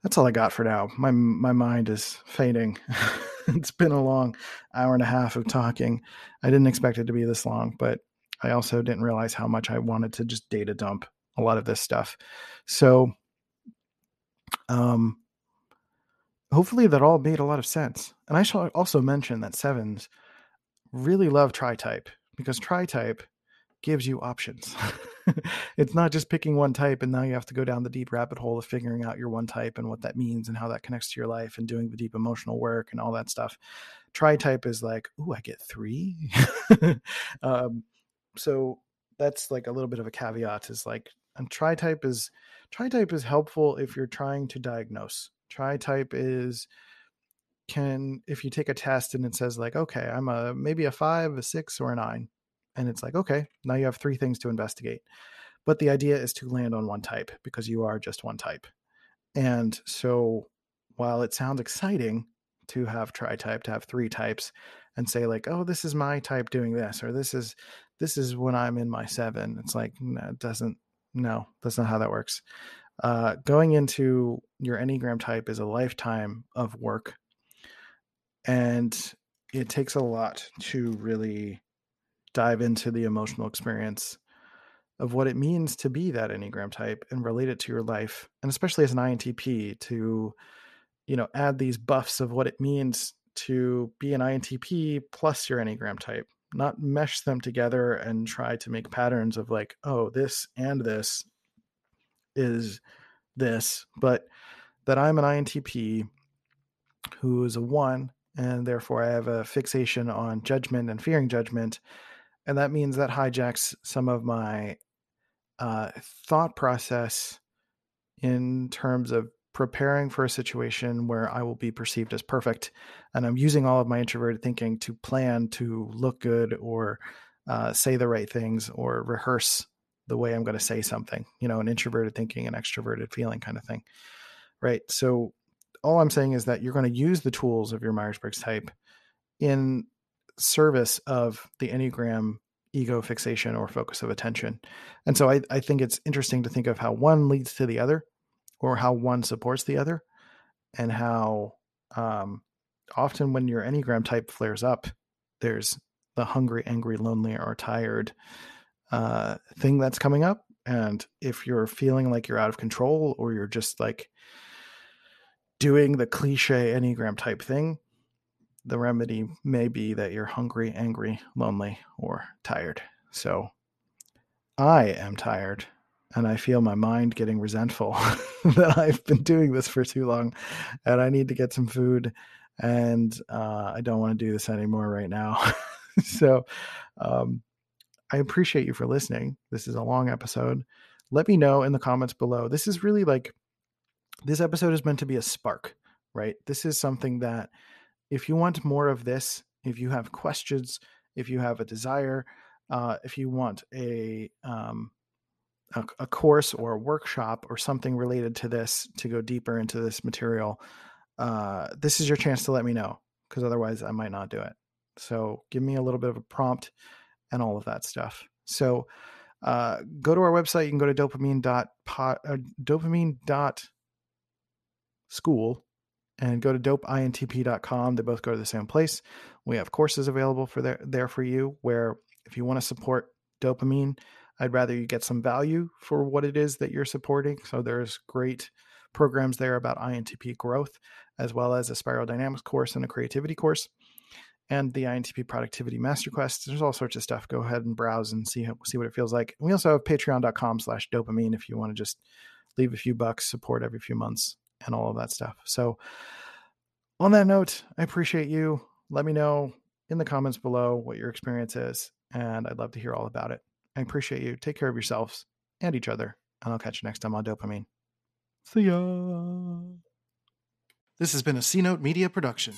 that's all I got for now. My my mind is fading. [laughs] it's been a long hour and a half of talking. I didn't expect it to be this long, but I also didn't realize how much I wanted to just data dump a lot of this stuff. So um, hopefully that all made a lot of sense. And I shall also mention that sevens really love tri-type because tri-type gives you options. [laughs] [laughs] it's not just picking one type and now you have to go down the deep rabbit hole of figuring out your one type and what that means and how that connects to your life and doing the deep emotional work and all that stuff. Tri-type is like, oh, I get three. [laughs] um, so that's like a little bit of a caveat is like, and tri-type is tri-type is helpful if you're trying to diagnose tri-type is can if you take a test and it says like okay i'm a maybe a five a six or a nine and it's like okay now you have three things to investigate but the idea is to land on one type because you are just one type and so while it sounds exciting to have tri-type to have three types and say like oh this is my type doing this or this is this is when i'm in my seven it's like no, it doesn't no, that's not how that works. Uh, going into your Enneagram type is a lifetime of work. And it takes a lot to really dive into the emotional experience of what it means to be that Enneagram type and relate it to your life. And especially as an INTP, to, you know, add these buffs of what it means to be an INTP plus your Enneagram type not mesh them together and try to make patterns of like, oh, this and this is this, but that I'm an INTP who is a one, and therefore I have a fixation on judgment and fearing judgment. And that means that hijacks some of my uh, thought process in terms of preparing for a situation where I will be perceived as perfect. And I'm using all of my introverted thinking to plan to look good or uh, say the right things or rehearse the way I'm going to say something, you know, an introverted thinking and extroverted feeling kind of thing. Right. So all I'm saying is that you're going to use the tools of your Myers Briggs type in service of the Enneagram ego fixation or focus of attention. And so I, I think it's interesting to think of how one leads to the other or how one supports the other and how um, often when your enneagram type flares up there's the hungry angry lonely or tired uh, thing that's coming up and if you're feeling like you're out of control or you're just like doing the cliche enneagram type thing the remedy may be that you're hungry angry lonely or tired so i am tired and I feel my mind getting resentful [laughs] that I've been doing this for too long and I need to get some food and uh, I don't want to do this anymore right now. [laughs] so um, I appreciate you for listening. This is a long episode. Let me know in the comments below. This is really like this episode is meant to be a spark, right? This is something that if you want more of this, if you have questions, if you have a desire, uh, if you want a um, a, a, course or a workshop or something related to this to go deeper into this material, uh, this is your chance to let me know because otherwise I might not do it. So give me a little bit of a prompt and all of that stuff. So uh, go to our website. You can go to dopeintp dot pot, uh, dopeintp dot school and go to dopeintp.com. They both go to the same place. We have courses available for there, there for you where if you want to support Dope INTP, I'd rather you get some value for what it is that you're supporting. So there's great programs there about INTP growth, as well as a spiral dynamics course and a creativity course, and the INTP productivity masterclass. There's all sorts of stuff. Go ahead and browse and see see what it feels like. we also have patreon.com slash dopeintp if you want to just leave a few bucks, support every few months, and all of that stuff. So on that note, I appreciate you. Let me know in the comments below what your experience is, and I'd love to hear all about it. I appreciate you. Take care of yourselves and each other, and I'll catch you next time on Dopamine. See ya. This has been a C Note Media production.